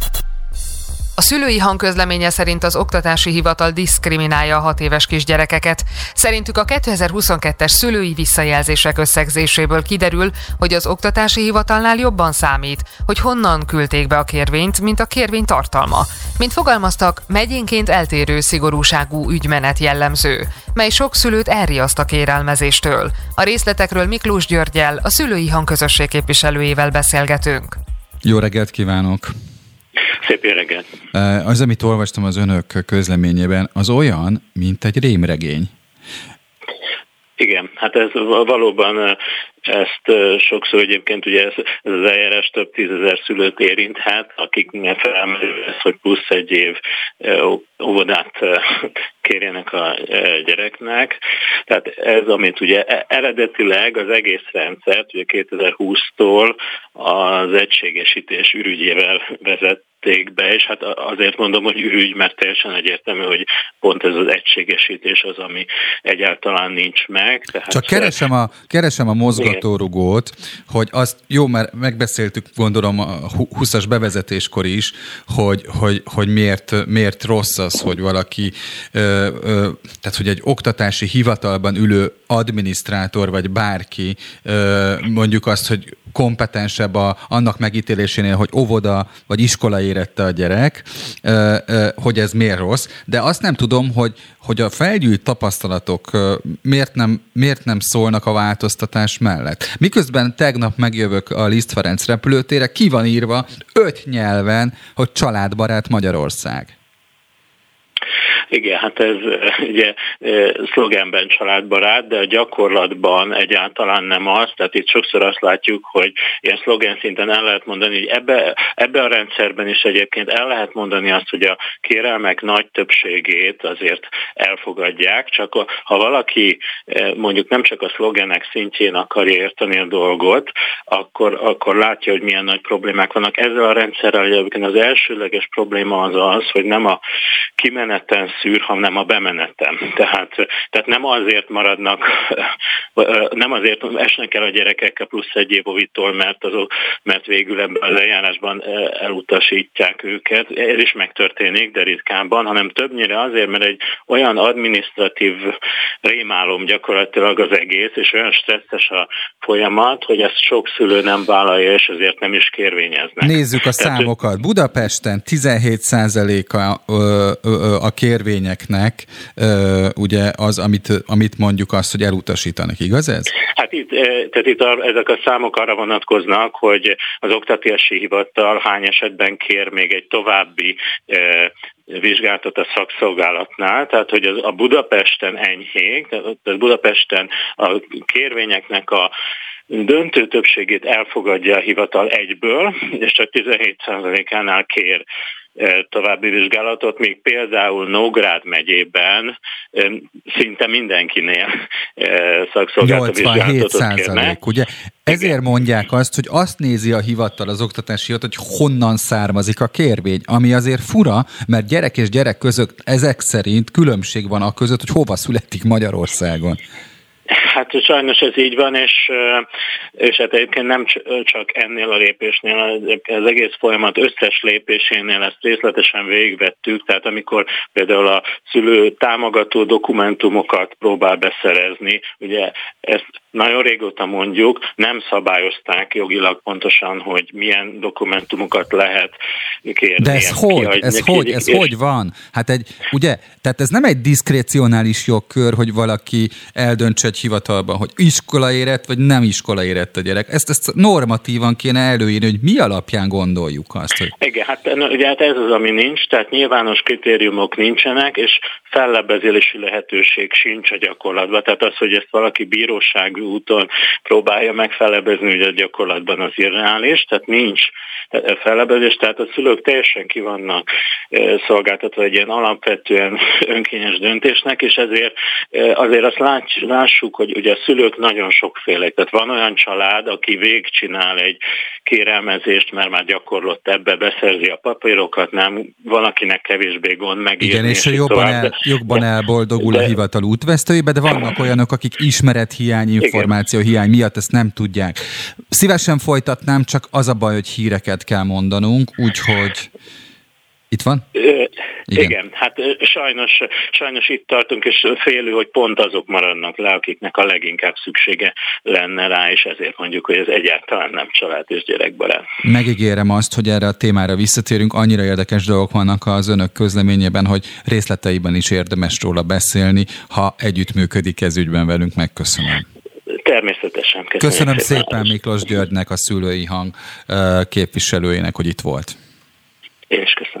a szülői hangközleménye szerint az oktatási hivatal diszkriminálja a hat éves kisgyerekeket. Szerintük a 2022-es szülői visszajelzések összegzéséből kiderül, hogy az oktatási hivatalnál jobban számít, hogy honnan küldték be a kérvényt, mint a kérvény tartalma. Mint fogalmaztak, megyénként eltérő szigorúságú ügymenet jellemző, mely sok szülőt elriaszt a kérelmezéstől. A részletekről Miklós Györgyel, a szülői hangközösség képviselőjével beszélgetünk. Jó reggelt kívánok! Szép jó reggelt! Az, amit olvastam az önök közleményében, az olyan, mint egy rémregény. Igen, hát ez valóban ezt sokszor egyébként ugye ez, ez az eljárás több tízezer szülőt érinthet, akiknek felmerül hogy plusz egy év óvodát kérjenek a gyereknek. Tehát ez, amit ugye e, eredetileg az egész rendszert, ugye 2020-tól az egységesítés ürügyével vezet vették be, és hát azért mondom, hogy ürügy, mert teljesen egyértelmű, hogy pont ez az egységesítés az, ami egyáltalán nincs meg. Tehát Csak keresem a, keresem a mozgatórugót, hogy azt, jó, mert megbeszéltük gondolom a 20-as bevezetéskor is, hogy, hogy, hogy miért, miért rossz az, hogy valaki, ö, ö, tehát hogy egy oktatási hivatalban ülő adminisztrátor, vagy bárki ö, mondjuk azt, hogy kompetensebb a, annak megítélésénél, hogy óvoda vagy iskola érette a gyerek, hogy ez miért rossz, de azt nem tudom, hogy, hogy a felgyűjt tapasztalatok miért nem, miért nem szólnak a változtatás mellett. Miközben tegnap megjövök a Liszt Ferenc repülőtére, ki van írva öt nyelven, hogy családbarát Magyarország. Igen, hát ez ugye szlogenben családbarát, de a gyakorlatban egyáltalán nem az. Tehát itt sokszor azt látjuk, hogy ilyen szlogen szinten el lehet mondani, hogy ebbe, ebbe a rendszerben is egyébként el lehet mondani azt, hogy a kérelmek nagy többségét azért elfogadják, csak ha valaki mondjuk nem csak a szlogenek szintjén akarja érteni a dolgot, akkor, akkor látja, hogy milyen nagy problémák vannak. Ezzel a rendszerrel egyébként az elsőleges probléma az az, hogy nem a kimeneten szűr, hanem a bemenetem. Tehát, tehát nem azért maradnak, nem azért esnek el a gyerekekkel plusz egy év ovitól, mert, azok, mert végül ebben az eljárásban elutasítják őket. Ez is megtörténik, de ritkábban, hanem többnyire azért, mert egy olyan administratív rémálom gyakorlatilag az egész, és olyan stresszes a folyamat, hogy ezt sok szülő nem vállalja, és ezért nem is kérvényeznek. Nézzük a Tehát, számokat. Budapesten 17%-a a, a kérvény törvényeknek ugye az, amit, amit mondjuk azt, hogy elutasítanak, igaz ez? Hát itt, tehát itt a, ezek a számok arra vonatkoznak, hogy az oktatási hivatal hány esetben kér még egy további vizsgálatot a szakszolgálatnál, tehát hogy az, a Budapesten enyhék, tehát Budapesten a kérvényeknek a döntő többségét elfogadja a hivatal egyből, és csak 17%-ánál kér további vizsgálatot, még például Nógrád megyében szinte mindenkinél szakszolgáltató vizsgálatot kérnek. ugye? Ezért mondják azt, hogy azt nézi a hivatal, az oktatási hivatal, hogy honnan származik a kérvény, ami azért fura, mert gyerek és gyerek között ezek szerint különbség van a között, hogy hova születik Magyarországon. Hát sajnos ez így van, és, és hát egyébként nem csak ennél a lépésnél, az egész folyamat összes lépésénél ezt részletesen végigvettük, tehát amikor például a szülő támogató dokumentumokat próbál beszerezni, ugye ezt nagyon régóta mondjuk, nem szabályozták jogilag pontosan, hogy milyen dokumentumokat lehet kérni. De ez hogy? Ez hogy? Ez és... hogy van? Hát egy, ugye, tehát ez nem egy diszkrécionális jogkör, hogy valaki eldöntse egy hivatalban, hogy iskola érett, vagy nem iskola érett a gyerek. Ezt, ezt normatívan kéne előírni, hogy mi alapján gondoljuk azt, hogy... Igen, hát, ugye, hát ez az, ami nincs, tehát nyilvános kritériumok nincsenek, és fellebbezési lehetőség sincs a gyakorlatban. Tehát az, hogy ezt valaki bíróság úton próbálja megfelebezni, ugye a gyakorlatban az irreális, tehát nincs fellebezés, tehát a szülők teljesen ki vannak szolgáltatva egy ilyen alapvetően önkényes döntésnek, és ezért azért azt lássuk, hogy ugye a szülők nagyon sokféle. Tehát van olyan család, aki végigcsinál egy kérelmezést, mert már gyakorlott ebbe, beszerzi a papírokat, nem, van akinek kevésbé gond megírni. Igen, és, és jobban, el, jobban elboldogul de, a hivatal útvesztőibe, de vannak olyanok, akik ismerethiány, információhiány miatt ezt nem tudják. Szívesen folytatnám, csak az a baj, hogy híreket kell mondanunk, úgyhogy itt van? Igen. Igen, hát sajnos, sajnos itt tartunk, és félő, hogy pont azok maradnak le, akiknek a leginkább szüksége lenne rá, és ezért mondjuk, hogy ez egyáltalán nem család és gyerekbarát. Megígérem azt, hogy erre a témára visszatérünk. Annyira érdekes dolgok vannak az önök közleményében, hogy részleteiben is érdemes róla beszélni, ha együttműködik ez ügyben velünk. Megköszönöm. Természetesen. Köszönöm, köszönöm szépen, szépen Miklós Györgynek, a szülői hang képviselőjének, hogy itt volt. Én is köszönöm.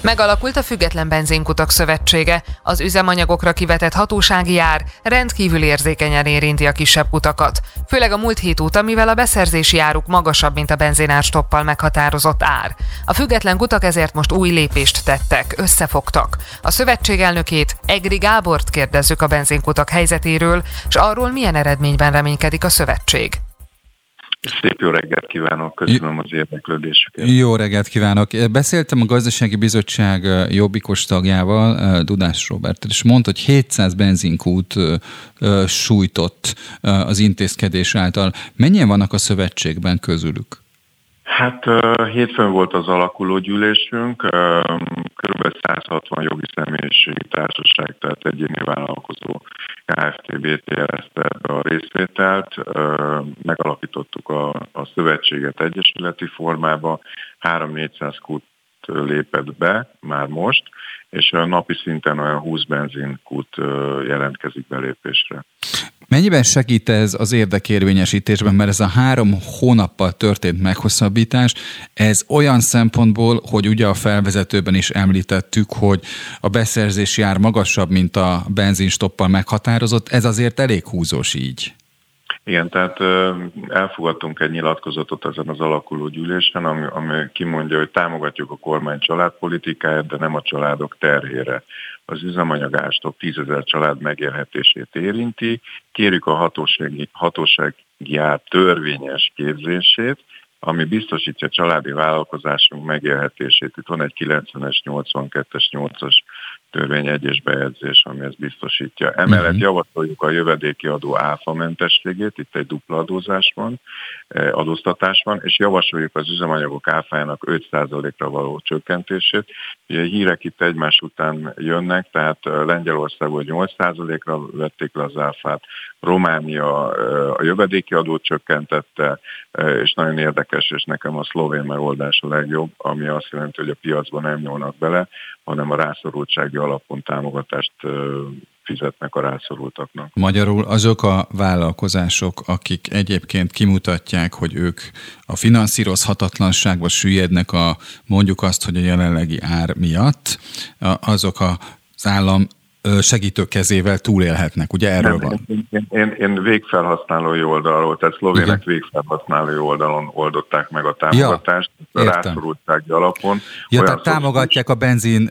Megalakult a Független Benzinkutak Szövetsége. Az üzemanyagokra kivetett hatósági ár rendkívül érzékenyen érinti a kisebb kutakat. Főleg a múlt hét óta, mivel a beszerzési áruk magasabb, mint a benzinárstoppal meghatározott ár. A független kutak ezért most új lépést tettek, összefogtak. A szövetség elnökét, Egri Gábort kérdezzük a benzinkutak helyzetéről, és arról milyen eredményben reménykedik a szövetség. Szép jó reggelt kívánok, köszönöm az érdeklődésüket. Jó reggelt kívánok. Beszéltem a gazdasági bizottság jobbikos tagjával, Dudás Robert, és mondta, hogy 700 benzinkút sújtott az intézkedés által. Mennyien vannak a szövetségben közülük? Hát hétfőn volt az alakuló gyűlésünk, kb. 160 jogi személyiségi társaság, tehát egyéni vállalkozó KFT-BT jelezte ebbe a részvételt. Megalapítottuk a, a szövetséget egyesületi formába, 3-400 kút lépett be már most, és a napi szinten olyan 20 benzinkút jelentkezik belépésre. Mennyiben segít ez az érdekérvényesítésben, mert ez a három hónappal történt meghosszabbítás, ez olyan szempontból, hogy ugye a felvezetőben is említettük, hogy a beszerzési ár magasabb, mint a benzinstoppal meghatározott, ez azért elég húzós így. Igen, tehát elfogadtunk egy nyilatkozatot ezen az alakuló gyűlésen, ami, ami kimondja, hogy támogatjuk a kormány családpolitikáját, de nem a családok terhére. Az üzemanyagástok tízezer család megélhetését érinti. Kérjük a hatósági, hatósági ár törvényes képzését, ami biztosítja családi vállalkozásunk megélhetését. Itt van egy 90-es, 82-es, 8-as törvény egyes bejegyzés, ami ezt biztosítja. Emellett uh-huh. javasoljuk a jövedéki adó áfamentességét, itt egy dupla adózás van, eh, adóztatás van, és javasoljuk az üzemanyagok áfájának 5%-ra való csökkentését. Ugye hírek itt egymás után jönnek, tehát eh, Lengyelországból 8%-ra vették le az áfát, Románia eh, a jövedéki adót csökkentette, és nagyon érdekes, és nekem a szlovén megoldás a legjobb, ami azt jelenti, hogy a piacban nem nyúlnak bele, hanem a rászorultsági alapon támogatást fizetnek a rászorultaknak. Magyarul azok a vállalkozások, akik egyébként kimutatják, hogy ők a finanszírozhatatlanságba süllyednek a mondjuk azt, hogy a jelenlegi ár miatt, azok az állam segítő kezével túlélhetnek, ugye erről Nem, van? Én, én, én végfelhasználói oldalról, tehát szlovének Igen. végfelhasználói oldalon oldották meg a támogatást, ja, a rászorultsági alapon. Ja, tehát támogatják a benzin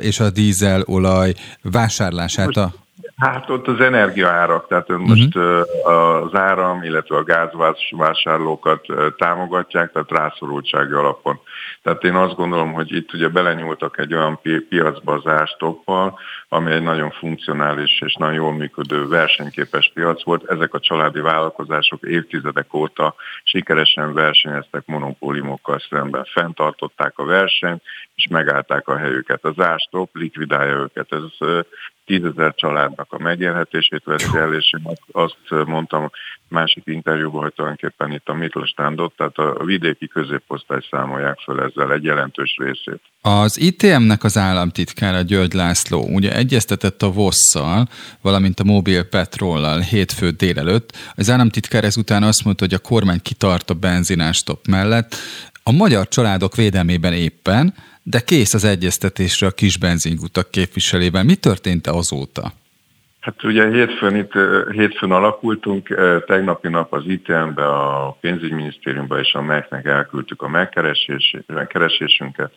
és a dízel olaj vásárlását a... Hát ott az energiaárak, tehát uh-huh. most az áram, illetve a gázvásárlókat támogatják, tehát rászorultsági alapon. Tehát én azt gondolom, hogy itt ugye belenyúltak egy olyan piacba az ástoppal, ami egy nagyon funkcionális és nagyon jól működő versenyképes piac volt. Ezek a családi vállalkozások évtizedek óta sikeresen versenyeztek monopóliumokkal szemben, fenntartották a versenyt, és megállták a helyüket. Az ástop likvidálja őket. Ez tízezer családnak a megélhetését veszi el, és én azt mondtam másik interjúban, hogy tulajdonképpen itt a Mittelstandot, tehát a vidéki középosztály számolják föl ezzel egy jelentős részét. Az ITM-nek az államtitkára György László ugye egyeztetett a VOSZ-szal, valamint a Mobil Petrollal hétfő délelőtt. Az államtitkár ezután azt mondta, hogy a kormány kitart a benzinástop mellett, a magyar családok védelmében éppen, de kész az egyeztetésre a kis benzinkutak képviselében. Mi történt azóta? Hát ugye hétfőn, itt, hétfőn alakultunk, tegnapi nap az ITM-be, a pénzügyminisztériumba és a MEC-nek elküldtük a megkeresésünket,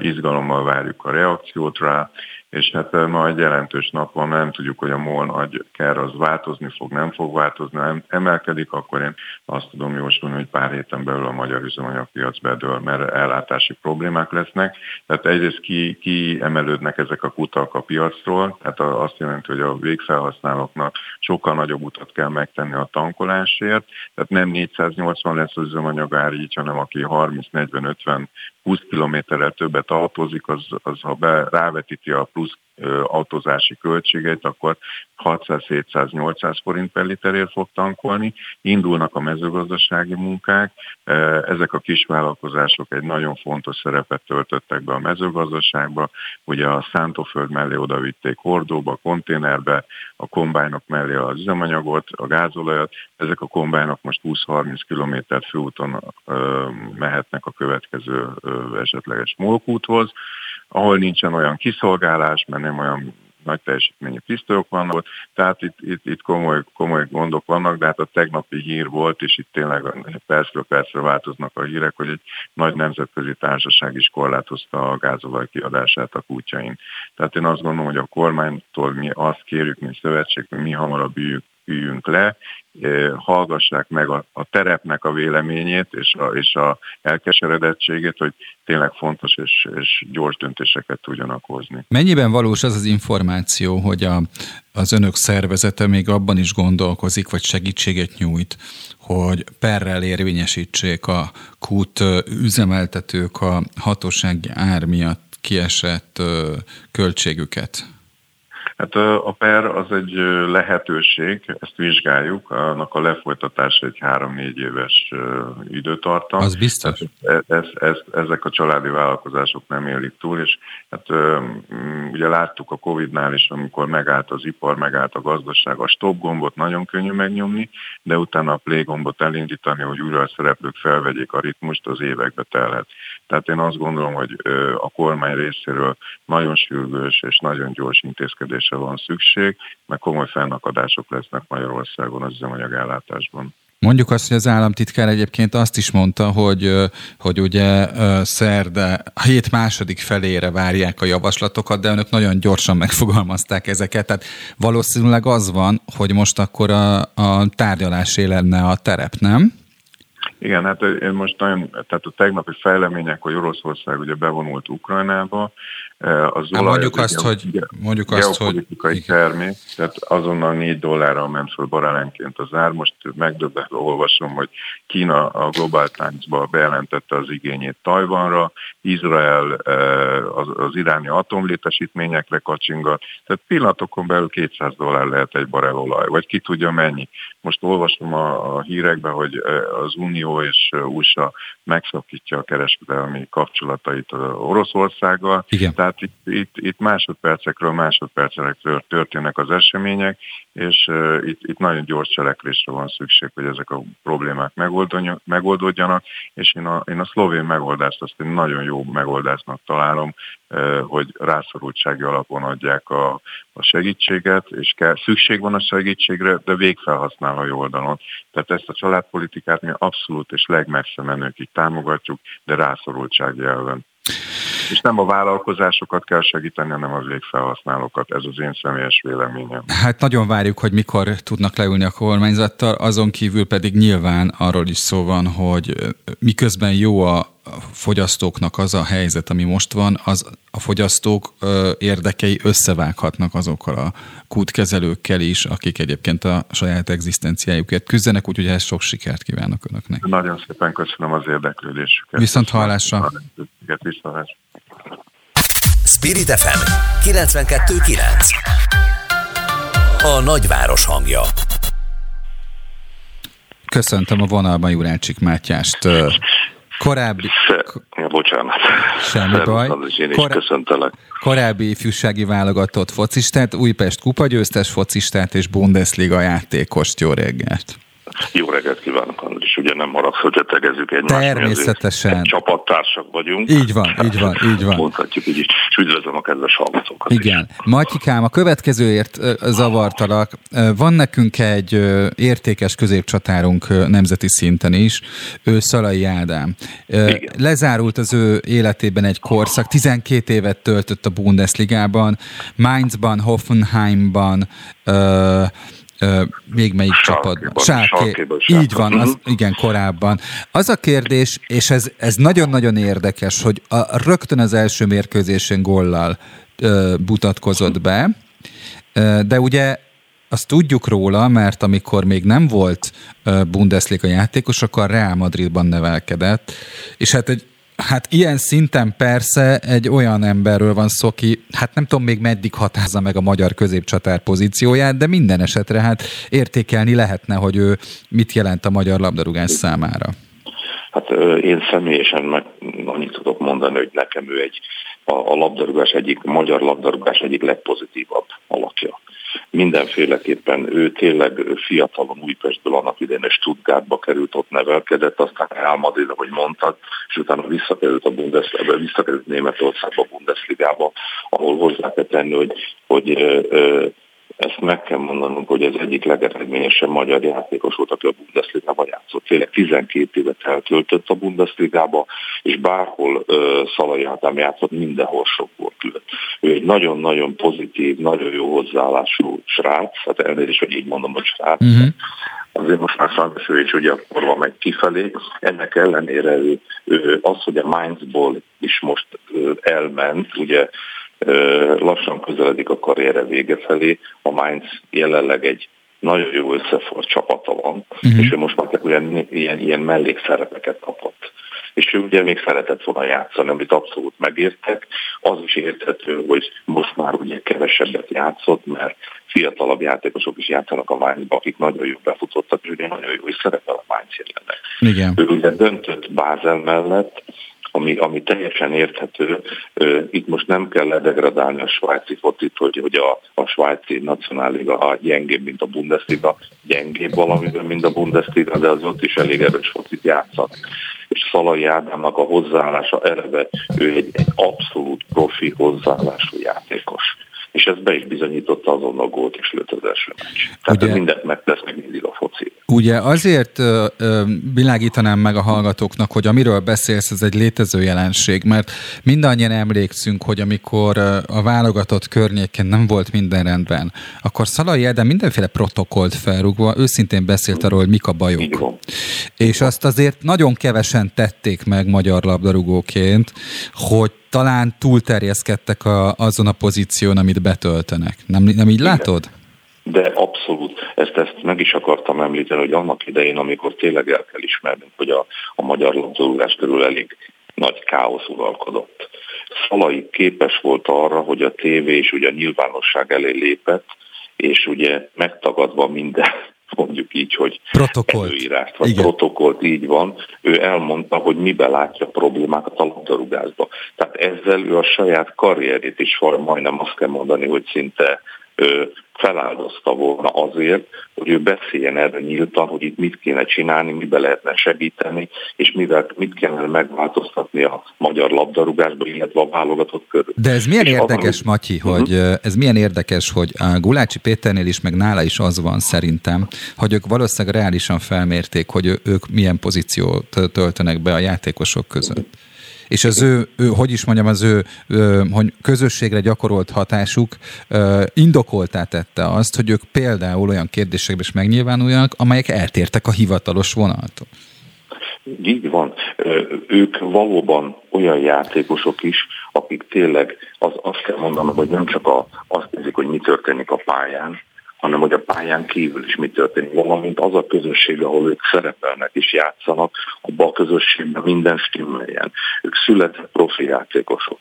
izgalommal várjuk a reakciót rá, és hát ma egy jelentős nap van, nem tudjuk, hogy a MOL nagy ker az változni fog, nem fog változni, nem emelkedik, akkor én azt tudom jósolni, hogy pár héten belül a magyar üzemanyagpiac bedől, mert ellátási problémák lesznek. Tehát egyrészt ki, ki emelődnek ezek a kutak a piacról, tehát azt jelenti, hogy a végfelhasználóknak sokkal nagyobb utat kell megtenni a tankolásért, tehát nem 480 lesz az üzemanyagár így, hanem aki 30-40-50 20 kilométerrel többet autózik, az, az ha be, rávetíti a plusz autózási költségeit, akkor 600-700-800 forint per literért fog tankolni. Indulnak a mezőgazdasági munkák, ezek a kisvállalkozások egy nagyon fontos szerepet töltöttek be a mezőgazdaságba, ugye a szántóföld mellé odavitték hordóba, konténerbe, a kombájnok mellé az üzemanyagot, a gázolajat, ezek a kombájnok most 20-30 kilométer főúton mehetnek a következő esetleges molkúthoz, ahol nincsen olyan kiszolgálás, mert nem olyan nagy teljesítményű pisztolyok vannak, tehát itt, itt, itt komoly, komoly gondok vannak, de hát a tegnapi hír volt, és itt tényleg percről percre változnak a hírek, hogy egy nagy nemzetközi társaság is korlátozta a gázolaj kiadását a kútjain. Tehát én azt gondolom, hogy a kormánytól mi azt kérjük, mint szövetség, hogy mi hamarabb üljük üljünk le, hallgassák meg a, a terepnek a véleményét és a, és a elkeseredettségét, hogy tényleg fontos és, és gyors döntéseket tudjanak hozni. Mennyiben valós az az információ, hogy a, az önök szervezete még abban is gondolkozik, vagy segítséget nyújt, hogy perrel érvényesítsék a kút üzemeltetők a hatósági ár miatt kiesett költségüket? Hát a PER az egy lehetőség, ezt vizsgáljuk, annak a lefolytatása egy három-négy éves időtartam. Az biztos. Ez, ez, ez, ezek a családi vállalkozások nem élik túl, és hát ugye láttuk a Covid-nál is, amikor megállt az ipar, megállt a gazdaság, a stop gombot nagyon könnyű megnyomni, de utána a play gombot elindítani, hogy újra a szereplők felvegyék a ritmust, az évekbe telhet. Tehát én azt gondolom, hogy a kormány részéről nagyon sürgős és nagyon gyors intézkedésre van szükség, mert komoly fennakadások lesznek Magyarországon az üzemanyagellátásban. Mondjuk azt, hogy az államtitkár egyébként azt is mondta, hogy, hogy ugye szerde a hét második felére várják a javaslatokat, de önök nagyon gyorsan megfogalmazták ezeket. Tehát valószínűleg az van, hogy most akkor a, a tárgyalásé lenne a terep, nem? Igen, hát én most nagyon, tehát a tegnapi fejlemények, hogy Oroszország ugye bevonult Ukrajnába, az olaj mondjuk azt, hogy, mondjuk azt, hogy termék, tehát azonnal 4 dollárra ment fel barálenként az ár. Most megdöbbentve olvasom, hogy Kína a Global Times-ba bejelentette az igényét Tajvanra, Izrael az, az iráni atomlétesítményekre kacsingat, tehát pillanatokon belül 200 dollár lehet egy barel olaj, vagy ki tudja mennyi. Most olvasom a, a hírekben, hogy az Unió és USA megszakítja a kereskedelmi kapcsolatait Oroszországgal. Igen. Tehát itt, itt, itt másodpercekről másodpercekről történnek az események, és uh, itt, itt nagyon gyors cselekvésre van szükség, hogy ezek a problémák megoldódjanak, és én a, én a szlovén megoldást azt én nagyon jó megoldásnak találom, hogy rászorultsági alapon adják a, a segítséget, és kell, szükség van a segítségre, de végfelhasználói oldalon. Tehát ezt a családpolitikát mi abszolút és legmessze menőkig támogatjuk, de rászorultsági elven. És nem a vállalkozásokat kell segíteni, hanem az végfelhasználókat. Ez az én személyes véleményem. Hát nagyon várjuk, hogy mikor tudnak leülni a kormányzattal, azon kívül pedig nyilván arról is szó van, hogy miközben jó a fogyasztóknak az a helyzet, ami most van, az a fogyasztók érdekei összevághatnak azokkal a kútkezelőkkel is, akik egyébként a saját egzisztenciájukért küzdenek, úgyhogy ehhez sok sikert kívánok Önöknek. Nagyon szépen köszönöm az érdeklődésüket. Viszont hallásra. Viszont Spirit FM 92.9 A nagyváros hangja Köszöntöm a vonalban Jurácsik Mátyást. Korábbi... Ja, bocsánat. Semmi baj. Én is Korá... köszöntelek. Korábbi ifjúsági válogatott focistát, Újpest kupagyőztes focistát és Bundesliga játékost. Jó reggelt! Jó reggelt kívánok, Andris. Ugye nem haragsz, hogyha tegezzük egymást. Természetesen. Csapattársak vagyunk. Így van, így van, így van. Mondhatjuk így. És üdvözlöm a kedves hallgatókat Igen. Is. Matyikám, a következőért zavartalak. Van nekünk egy értékes középcsatárunk nemzeti szinten is, ő Szalai Ádám. Igen. Lezárult az ő életében egy korszak, 12 évet töltött a Bundesligában, Mainzban, Hoffenheimban, még melyik csapatban? Sárké. Így van, az, mhm. igen, korábban. Az a kérdés, és ez, ez nagyon-nagyon érdekes, hogy a, rögtön az első mérkőzésen gollal ö, butatkozott be, ö, de ugye azt tudjuk róla, mert amikor még nem volt Bundesliga játékos, akkor Real Madridban nevelkedett, és hát egy Hát ilyen szinten persze egy olyan emberről van szó, ki, hát nem tudom még meddig hatázza meg a magyar középcsatár pozícióját, de minden esetre hát értékelni lehetne, hogy ő mit jelent a magyar labdarúgás számára. Hát én személyesen meg annyit tudok mondani, hogy nekem ő egy a, a labdarúgás egyik, a magyar labdarúgás egyik legpozitívabb alakja mindenféleképpen ő tényleg fiatalon Újpestből annak idején és Stuttgartba került, ott nevelkedett, aztán Real Madrid, ahogy mondtad, és utána visszakerült a Bundesliga, visszakerült Németországba, a Bundesligába, ahol hozzá kell tenni, hogy, hogy ö, ö, ezt meg kell mondanunk, hogy az egyik legeredményesebb magyar játékos volt, aki a Bundesliga-ba játszott. Tényleg 12 évet eltöltött a Bundesligába, és bárhol Szalai Ádám játszott, mindenhol sok volt lőtt. Ő egy nagyon-nagyon pozitív, nagyon jó hozzáállású srác, hát elnézést, hogy így mondom, hogy srác, uh-huh azért most már is ugye akkor megy kifelé. Ennek ellenére ő, ő az, hogy a Mainzból is most elment, ugye lassan közeledik a karriere vége felé. A Mainz jelenleg egy nagyon jó összefort csapata van, uh-huh. és ő most már ilyen, ilyen, ilyen mellékszerepeket kapott. És ő ugye még szeretett volna játszani, amit abszolút megértek. Az is érthető, hogy most már ugye kevesebbet játszott, mert fiatalabb játékosok is játszanak a Mainzba, akik nagyon jó befutottak, és ugye nagyon jó is szerepel a Mainz jelenleg. Igen. Ő ugye döntött Bázel mellett, ami, ami teljesen érthető. Itt most nem kell ledegradálni a svájci fotit, hogy, hogy a, a svájci nacionáliga a gyengébb, mint a Bundesliga, gyengébb valamiben, mint a Bundesliga, de az ott is elég erős focit játszat. És Szalai Ádámnak a hozzáállása eleve, ő egy, egy abszolút profi hozzáállású játékos és ez be is bizonyította azon a gólt is lőtt az első meccs. Tehát ugye, mindent megtesz meg mindig a foci. Ugye azért ö, ö, világítanám meg a hallgatóknak, hogy amiről beszélsz, ez egy létező jelenség, mert mindannyian emlékszünk, hogy amikor a válogatott környéken nem volt minden rendben, akkor Szalai Eden mindenféle protokollt felrúgva őszintén beszélt arról, hogy mik a bajok. És azt azért nagyon kevesen tették meg magyar labdarúgóként, hogy talán túlterjeszkedtek a, azon a pozíción, amit betöltenek. Nem, nem így látod? De abszolút. Ezt, ezt meg is akartam említeni, hogy annak idején, amikor tényleg el kell ismernünk, hogy a, a magyar labdarúgás körül elég nagy káosz uralkodott. Szalai képes volt arra, hogy a tévé és ugye a nyilvánosság elé lépett, és ugye megtagadva minden mondjuk így, hogy protokollt. előírást, vagy Igen. protokollt így van, ő elmondta, hogy miben látja a problémákat a labdarúgásba. Tehát ezzel ő a saját karrierét is majdnem azt kell mondani, hogy szinte feláldozta volna azért, hogy ő beszéljen erre nyíltan, hogy itt mit kéne csinálni, mibe lehetne segíteni, és mivel, mit kellene megváltoztatni a magyar labdarúgásba, illetve a válogatott körül. De ez milyen és érdekes, az, Matyi, uh-huh. hogy ez milyen érdekes, hogy a Gulácsi Péternél is, meg nála is az van szerintem, hogy ők valószínűleg reálisan felmérték, hogy ők milyen pozíciót töltenek be a játékosok között és az ő, ő hogy is mondjam, az ő, hogy közösségre gyakorolt hatásuk indokoltá tette azt, hogy ők például olyan kérdésekben is megnyilvánuljanak, amelyek eltértek a hivatalos vonattól. Így van. Ők valóban olyan játékosok is, akik tényleg az, azt kell mondanom, hogy nem csak a, azt nézik, hogy mi történik a pályán, hanem hogy a pályán kívül is mi történik, valamint az a közösség, ahol ők szerepelnek és játszanak, abban a közösségben minden stimmeljen. Ők született profi játékosok.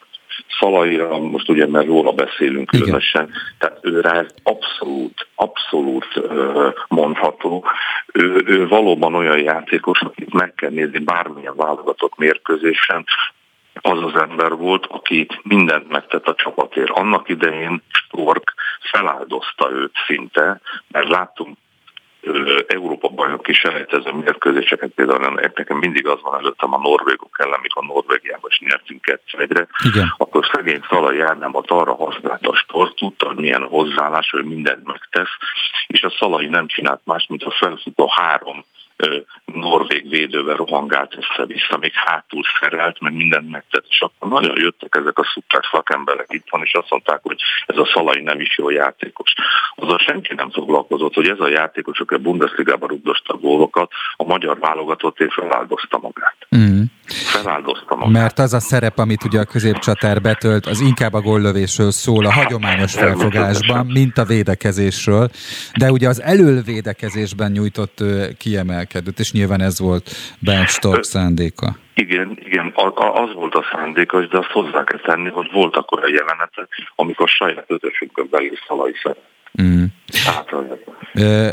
Szalaira, most ugye mert róla beszélünk Igen. különösen, tehát őre ez abszolút, abszolút mondható. Ő, ő valóban olyan játékos, akit meg kell nézni bármilyen válogatott mérkőzésen, az az ember volt, aki mindent megtett a csapatért. Annak idején Stork feláldozta őt szinte, mert láttunk Európa bajnoki selejtező mérkőzéseket, például nekem mindig az van előttem a norvégok ellen, mikor Norvégiában is nyertünk egyre, akkor szegény Szalai Árnámat arra használta a sport, tudta, hogy milyen hozzáállás, hogy mindent megtesz, és a Szalai nem csinált más, mint a felfutó három norvég védővel rohangált össze-vissza, még hátul szerelt, meg mindent megtett, és akkor nagyon jöttek ezek a szuper szakemberek itt van, és azt mondták, hogy ez a Szalai nem is jó játékos. Azzal senki nem foglalkozott, hogy ez a játékos, aki a Bundesliga-ban rugdosta gólokat, a magyar válogatott és feláldozta magát. Mm. Feláldozta magát. Mert az a szerep, amit ugye a középcsatár betölt, az inkább a góllövésről szól a hagyományos felfogásban, mint a védekezésről, de ugye az elővédekezésben nyújtott kiemelkedőt, és nyilván ez volt Bernd Stork szándéka. Igen, igen, az volt a szándékos, de azt hozzá kell tenni, hogy voltak olyan jelenetek, amikor saját ötösünkön belül szalai Mm.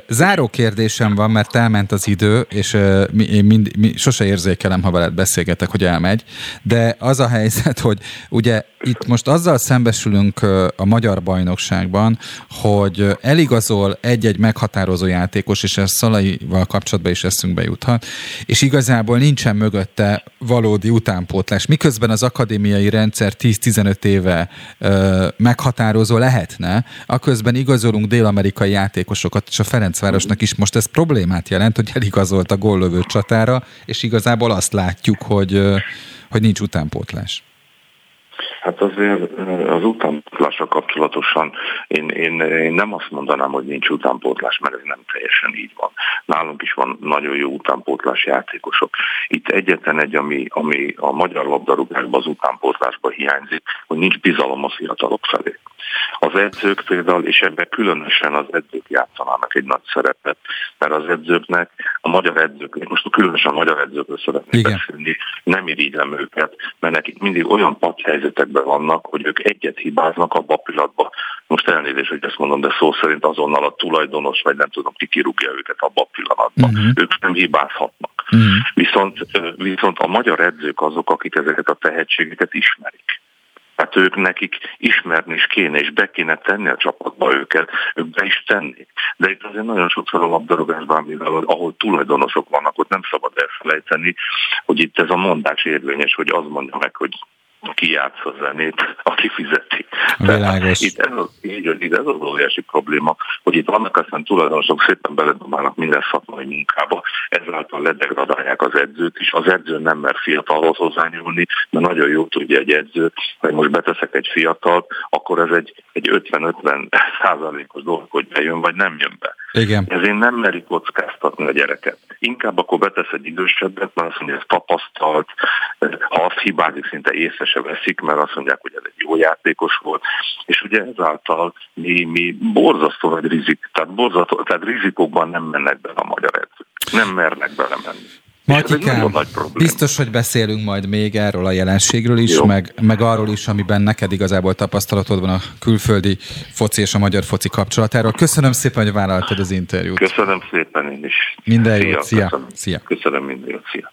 Záró kérdésem van, mert elment az idő, és mi, én mind, mi, sose érzékelem, ha veled beszélgetek, hogy elmegy, de az a helyzet, hogy ugye itt most azzal szembesülünk a magyar bajnokságban, hogy eligazol egy-egy meghatározó játékos, és ez Szalaival kapcsolatban is eszünkbe juthat, és igazából nincsen mögötte valódi utánpótlás. Miközben az akadémiai rendszer 10-15 éve ö, meghatározó lehetne, aközben igazolunk dél-amerikai játékosokat, és a Ferencvárosnak is most ez problémát jelent, hogy eligazolt a góllövő csatára, és igazából azt látjuk, hogy, hogy nincs utánpótlás. Hát azért az utánpótlással kapcsolatosan én, én, én nem azt mondanám, hogy nincs utánpótlás, mert ez nem teljesen így van. Nálunk is van nagyon jó utánpótlás játékosok. Itt egyetlen egy, ami, ami a magyar labdarúgásban az utánpótlásban hiányzik, hogy nincs bizalom a fiatalok felé. Az edzők például, és ebben különösen az edzők játszanának egy nagy szerepet, mert az edzőknek, a magyar edzők, most különösen a magyar edzőkről szeretnék Igen. beszélni, nem irigylem őket, mert nekik mindig olyan helyzetekben vannak, hogy ők egyet hibáznak abban a pillanatban, most elnézést, hogy ezt mondom, de szó szerint azonnal a tulajdonos, vagy nem tudom, ki kirúgja őket abban a pillanatban. Uh-huh. Ők nem hibázhatnak. Uh-huh. Viszont, viszont a magyar edzők azok, akik ezeket a tehetségeket ismerik. Hát ők nekik ismerni is kéne, és be kéne tenni a csapatba őket, ők be is tenni. De itt azért nagyon sokszor a labdarúgásban, mivel ahol tulajdonosok vannak, ott nem szabad elfelejteni, hogy itt ez a mondás érvényes, hogy az mondja meg, hogy ki játsz a zenét, aki fizeti. Világos. Itt ez az, így, így ez az óriási probléma, hogy itt vannak aztán tulajdonosok szépen beledobálnak minden szakmai munkába, ezáltal ledegradálják az edzőt is. Az edző nem mer fiatalhoz hozzányúlni, mert nagyon jó tudja egy edző, hogy most beteszek egy fiatalt, akkor ez egy, egy 50-50 százalékos dolog, hogy bejön vagy nem jön be. Igen. Ezért nem meri kockáztatni a gyereket. Inkább akkor betesz egy idősebbet, mert azt mondja, ez tapasztalt, ha azt hibázik, szinte észre se veszik, mert azt mondják, hogy ez egy jó játékos volt. És ugye ezáltal mi, mi borzasztó nagy rizik, tehát, borzasztó, tehát rizikokban nem mennek bele a magyar edzők. Nem mernek belemenni. Matikám, biztos, hogy beszélünk majd még erről a jelenségről is, meg, meg arról is, amiben neked igazából tapasztalatod van a külföldi foci és a magyar foci kapcsolatáról. Köszönöm szépen, hogy vállaltad az interjút. Köszönöm szépen én is. Minden jót, szia. Köszönöm, szia. Köszönöm minden jót, szia.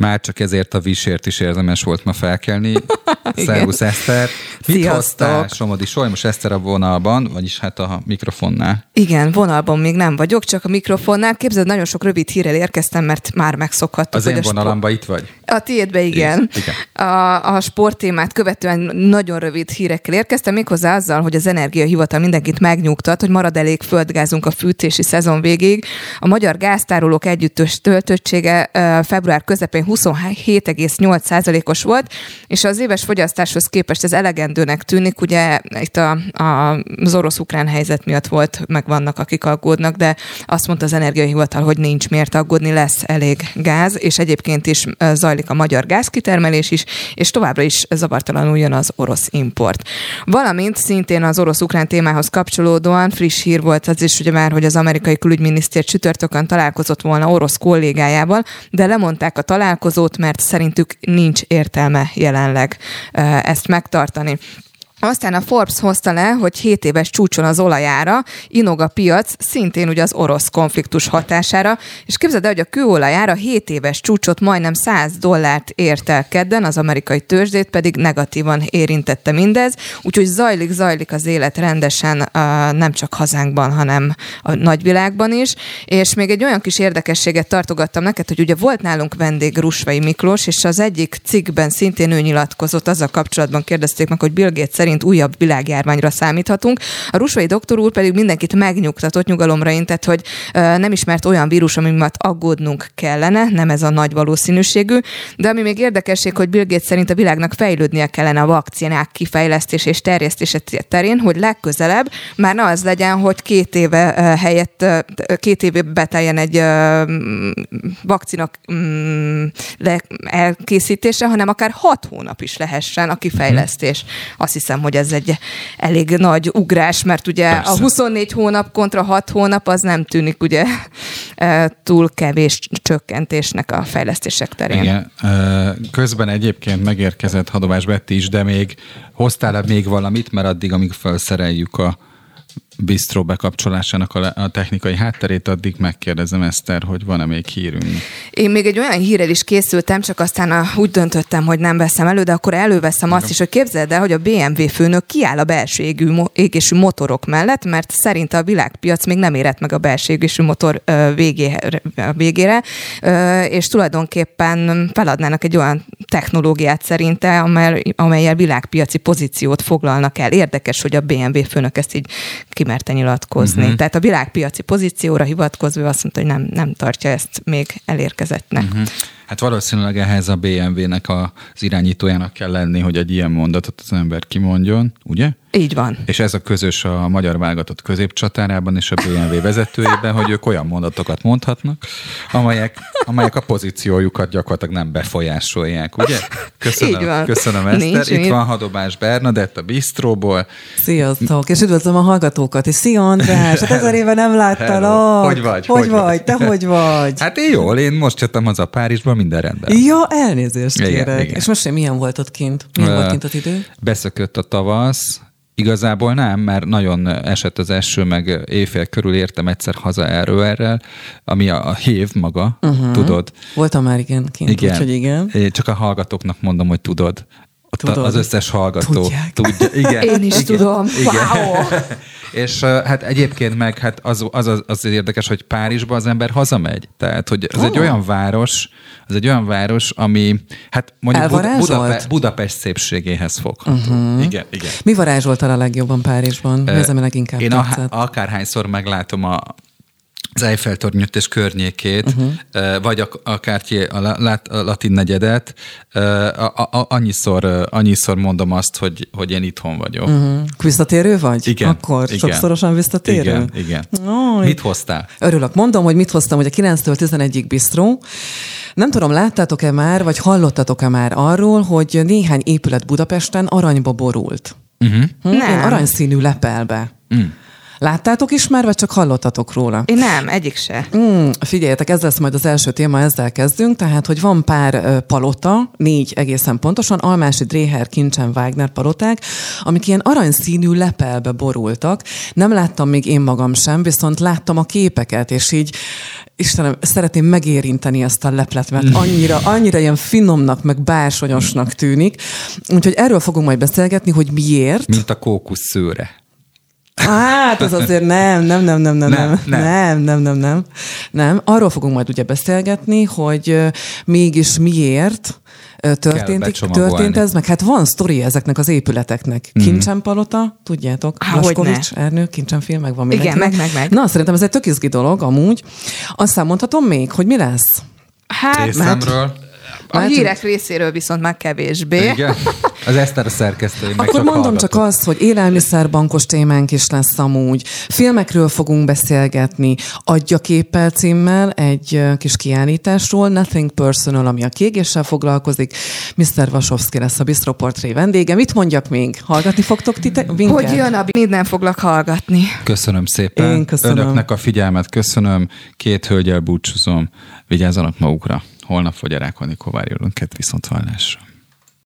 Már csak ezért a visért is érdemes volt ma felkelni. Szervusz Eszter. Mit Sziasztok. hoztál Somodi Soly? Most Eszter a vonalban, vagyis hát a mikrofonnál. Igen, vonalban még nem vagyok, csak a mikrofonnál. Képzeld, nagyon sok rövid hírrel érkeztem, mert már megszokhattuk. Az én vonalamba itt vagy? A tiédbe igen. igen. A, a sporttémát követően nagyon rövid hírekkel érkeztem, méghozzá azzal, hogy az Energiahivatal mindenkit megnyugtat, hogy marad elég földgázunk a fűtési szezon végéig. A magyar gáztárolók együttes töltöttsége február közepén 27,8%-os volt, és az éves fogyasztáshoz képest ez elegendőnek tűnik. Ugye itt a, a, az orosz-ukrán helyzet miatt volt, meg vannak, akik aggódnak, de azt mondta az Energiahivatal, hogy nincs miért aggódni, lesz elég gáz, és egyébként is zajlik a magyar gázkitermelés is, és továbbra is zavartalanul jön az orosz import. Valamint szintén az orosz-ukrán témához kapcsolódóan friss hír volt az is, ugye már, hogy az amerikai külügyminisztér csütörtökön találkozott volna orosz kollégájával, de lemondták a találkozót, találkozót, mert szerintük nincs értelme jelenleg ezt megtartani. Aztán a Forbes hozta le, hogy 7 éves csúcson az olajára inog a piac, szintén ugye az orosz konfliktus hatására, és képzeld el, hogy a kőolajára 7 éves csúcsot majdnem 100 dollárt ért el kedden, az amerikai tőzsdét pedig negatívan érintette mindez, úgyhogy zajlik, zajlik az élet rendesen nem csak hazánkban, hanem a nagyvilágban is, és még egy olyan kis érdekességet tartogattam neked, hogy ugye volt nálunk vendég Rusvai Miklós, és az egyik cikkben szintén ő nyilatkozott, azzal kapcsolatban kérdezték meg, hogy Bill Gates szerint újabb világjárványra számíthatunk. A rusvai doktor úr pedig mindenkit megnyugtatott, nyugalomra intett, hogy nem ismert olyan vírus, ami miatt aggódnunk kellene, nem ez a nagy valószínűségű, de ami még érdekesség, hogy Bill Gates szerint a világnak fejlődnie kellene a vakcinák kifejlesztés és terjesztése terén, hogy legközelebb már ne az legyen, hogy két éve helyett, két éve beteljen egy vakcina elkészítése, hanem akár hat hónap is lehessen a kifejlesztés. Azt hiszem, hiszem, hogy ez egy elég nagy ugrás, mert ugye Persze. a 24 hónap kontra 6 hónap az nem tűnik ugye túl kevés csökkentésnek a fejlesztések terén. Igen, közben egyébként megérkezett Hadovás Betty is, de még hoztál-e még valamit, mert addig, amíg felszereljük a bistró bekapcsolásának a, technikai hátterét, addig megkérdezem Eszter, hogy van-e még hírünk. Én még egy olyan hírrel is készültem, csak aztán a, úgy döntöttem, hogy nem veszem elő, de akkor előveszem azt is, hogy képzeld el, hogy a BMW főnök kiáll a belső égű, égésű motorok mellett, mert szerint a világpiac még nem érett meg a belső égésű motor végére, végére, és tulajdonképpen feladnának egy olyan technológiát szerinte, amely, amelyel világpiaci pozíciót foglalnak el. Érdekes, hogy a BMW főnök ezt így kimerte nyilatkozni. Uh-huh. Tehát a világpiaci pozícióra hivatkozva azt mondta, hogy nem, nem tartja ezt még elérkezettnek. Uh-huh. Hát valószínűleg ehhez a BMW-nek az irányítójának kell lenni, hogy egy ilyen mondatot az ember kimondjon, ugye? Így van. És ez a közös a magyar válogatott középcsatárában és a BMW vezetőjében, hogy ők olyan mondatokat mondhatnak, amelyek, amelyek a pozíciójukat gyakorlatilag nem befolyásolják, ugye? Köszönöm, Így van. köszönöm Eszter. Nincs Itt van Hadobás Bernadett a Bistróból. Sziasztok, és üdvözlöm a hallgatókat, és szia András, hát ezer éve nem láttalak. Hogy vagy? Hogy, hogy vagy? vagy? Te hogy vagy? Hát én jól, én most jöttem haza Párizsban, minden rendben. Ja, elnézést kérek. Igen, igen. És most milyen volt ott kint? Milyen uh, volt kint az idő? Beszökött a tavasz, Igazából nem, mert nagyon esett az eső, meg éjfél körül értem egyszer haza erről ami a, a hév maga, uh-huh. tudod. Voltam már igen kint, igen. úgyhogy igen. Én csak a hallgatóknak mondom, hogy tudod. Tudod. Az összes hallgató Tudják. tudja. Igen, Én is igen, tudom. Igen. Wow. És hát egyébként meg hát az, az, az, az érdekes, hogy Párizsba az ember hazamegy. Tehát, hogy ez oh. egy olyan város, ez egy olyan város, ami hát mondjuk Buda, Budape, Budapest szépségéhez fogható. Uh-huh. Igen, igen. Mi varázsoltál a legjobban Párizsban? Mi az, ami leginkább Én a, akárhányszor meglátom a, az Eiffel-tornyot és környékét, uh-huh. vagy a, akár a, a, a latin negyedet, a, a, a, annyiszor, annyiszor mondom azt, hogy, hogy én itthon vagyok. Uh-huh. Visszatérő vagy? Igen. Akkor igen. sokszorosan visszatérő? Igen, igen. Oh, mit hoztál? Örülök. Mondom, hogy mit hoztam, hogy a 9-től 11-ig bistró. Nem tudom, láttátok-e már, vagy hallottatok-e már arról, hogy néhány épület Budapesten aranyba borult? Uh-huh. Hm? Nem. Aranyszínű lepelbe. Uh-huh. Láttátok is már, vagy csak hallottatok róla? Én nem, egyik se. Mm, figyeljetek, ez lesz majd az első téma, ezzel kezdünk. Tehát, hogy van pár palota, négy egészen pontosan, Almási, Dréher, Kincsen, Wagner paloták, amik ilyen aranyszínű lepelbe borultak. Nem láttam még én magam sem, viszont láttam a képeket, és így Istenem, szeretném megérinteni ezt a leplet, mert annyira, annyira ilyen finomnak, meg bársonyosnak tűnik. Úgyhogy erről fogunk majd beszélgetni, hogy miért. Mint a kókusz szőre. Hát, az azért nem, nem, nem, nem, nem, nem, nem, nem, nem, nem, nem. Arról fogunk majd ugye beszélgetni, hogy mégis miért történt, történt ez, meg hát van sztori ezeknek az épületeknek. Mm. Kincsen palota, tudjátok, Laskovics, Ernő, Kincsen film, meg van Igen, meg, meg, meg. Na, szerintem ez egy tök izgi dolog, amúgy. Aztán mondhatom még, hogy mi lesz? Hát, Részemről. Mert a Látom. hírek részéről viszont meg kevésbé. Igen. Az Eszter a szerkesztői, Akkor csak mondom hallgatok. csak azt, hogy élelmiszerbankos témánk is lesz amúgy. Filmekről fogunk beszélgetni. Adja képpel címmel egy kis kiállításról, Nothing Personal, ami a kiégéssel foglalkozik. Mr. Vasovszki lesz a Bistro Portré vendége. Mit mondjak még? Hallgatni fogtok ti minket? Hogy jön a nem foglak hallgatni. Köszönöm szépen. Én köszönöm. Önöknek a figyelmet köszönöm. Két hölgyel búcsúzom. Vigyázzanak magukra. Holnap fogy a Rákoni Kovári viszont hallásra.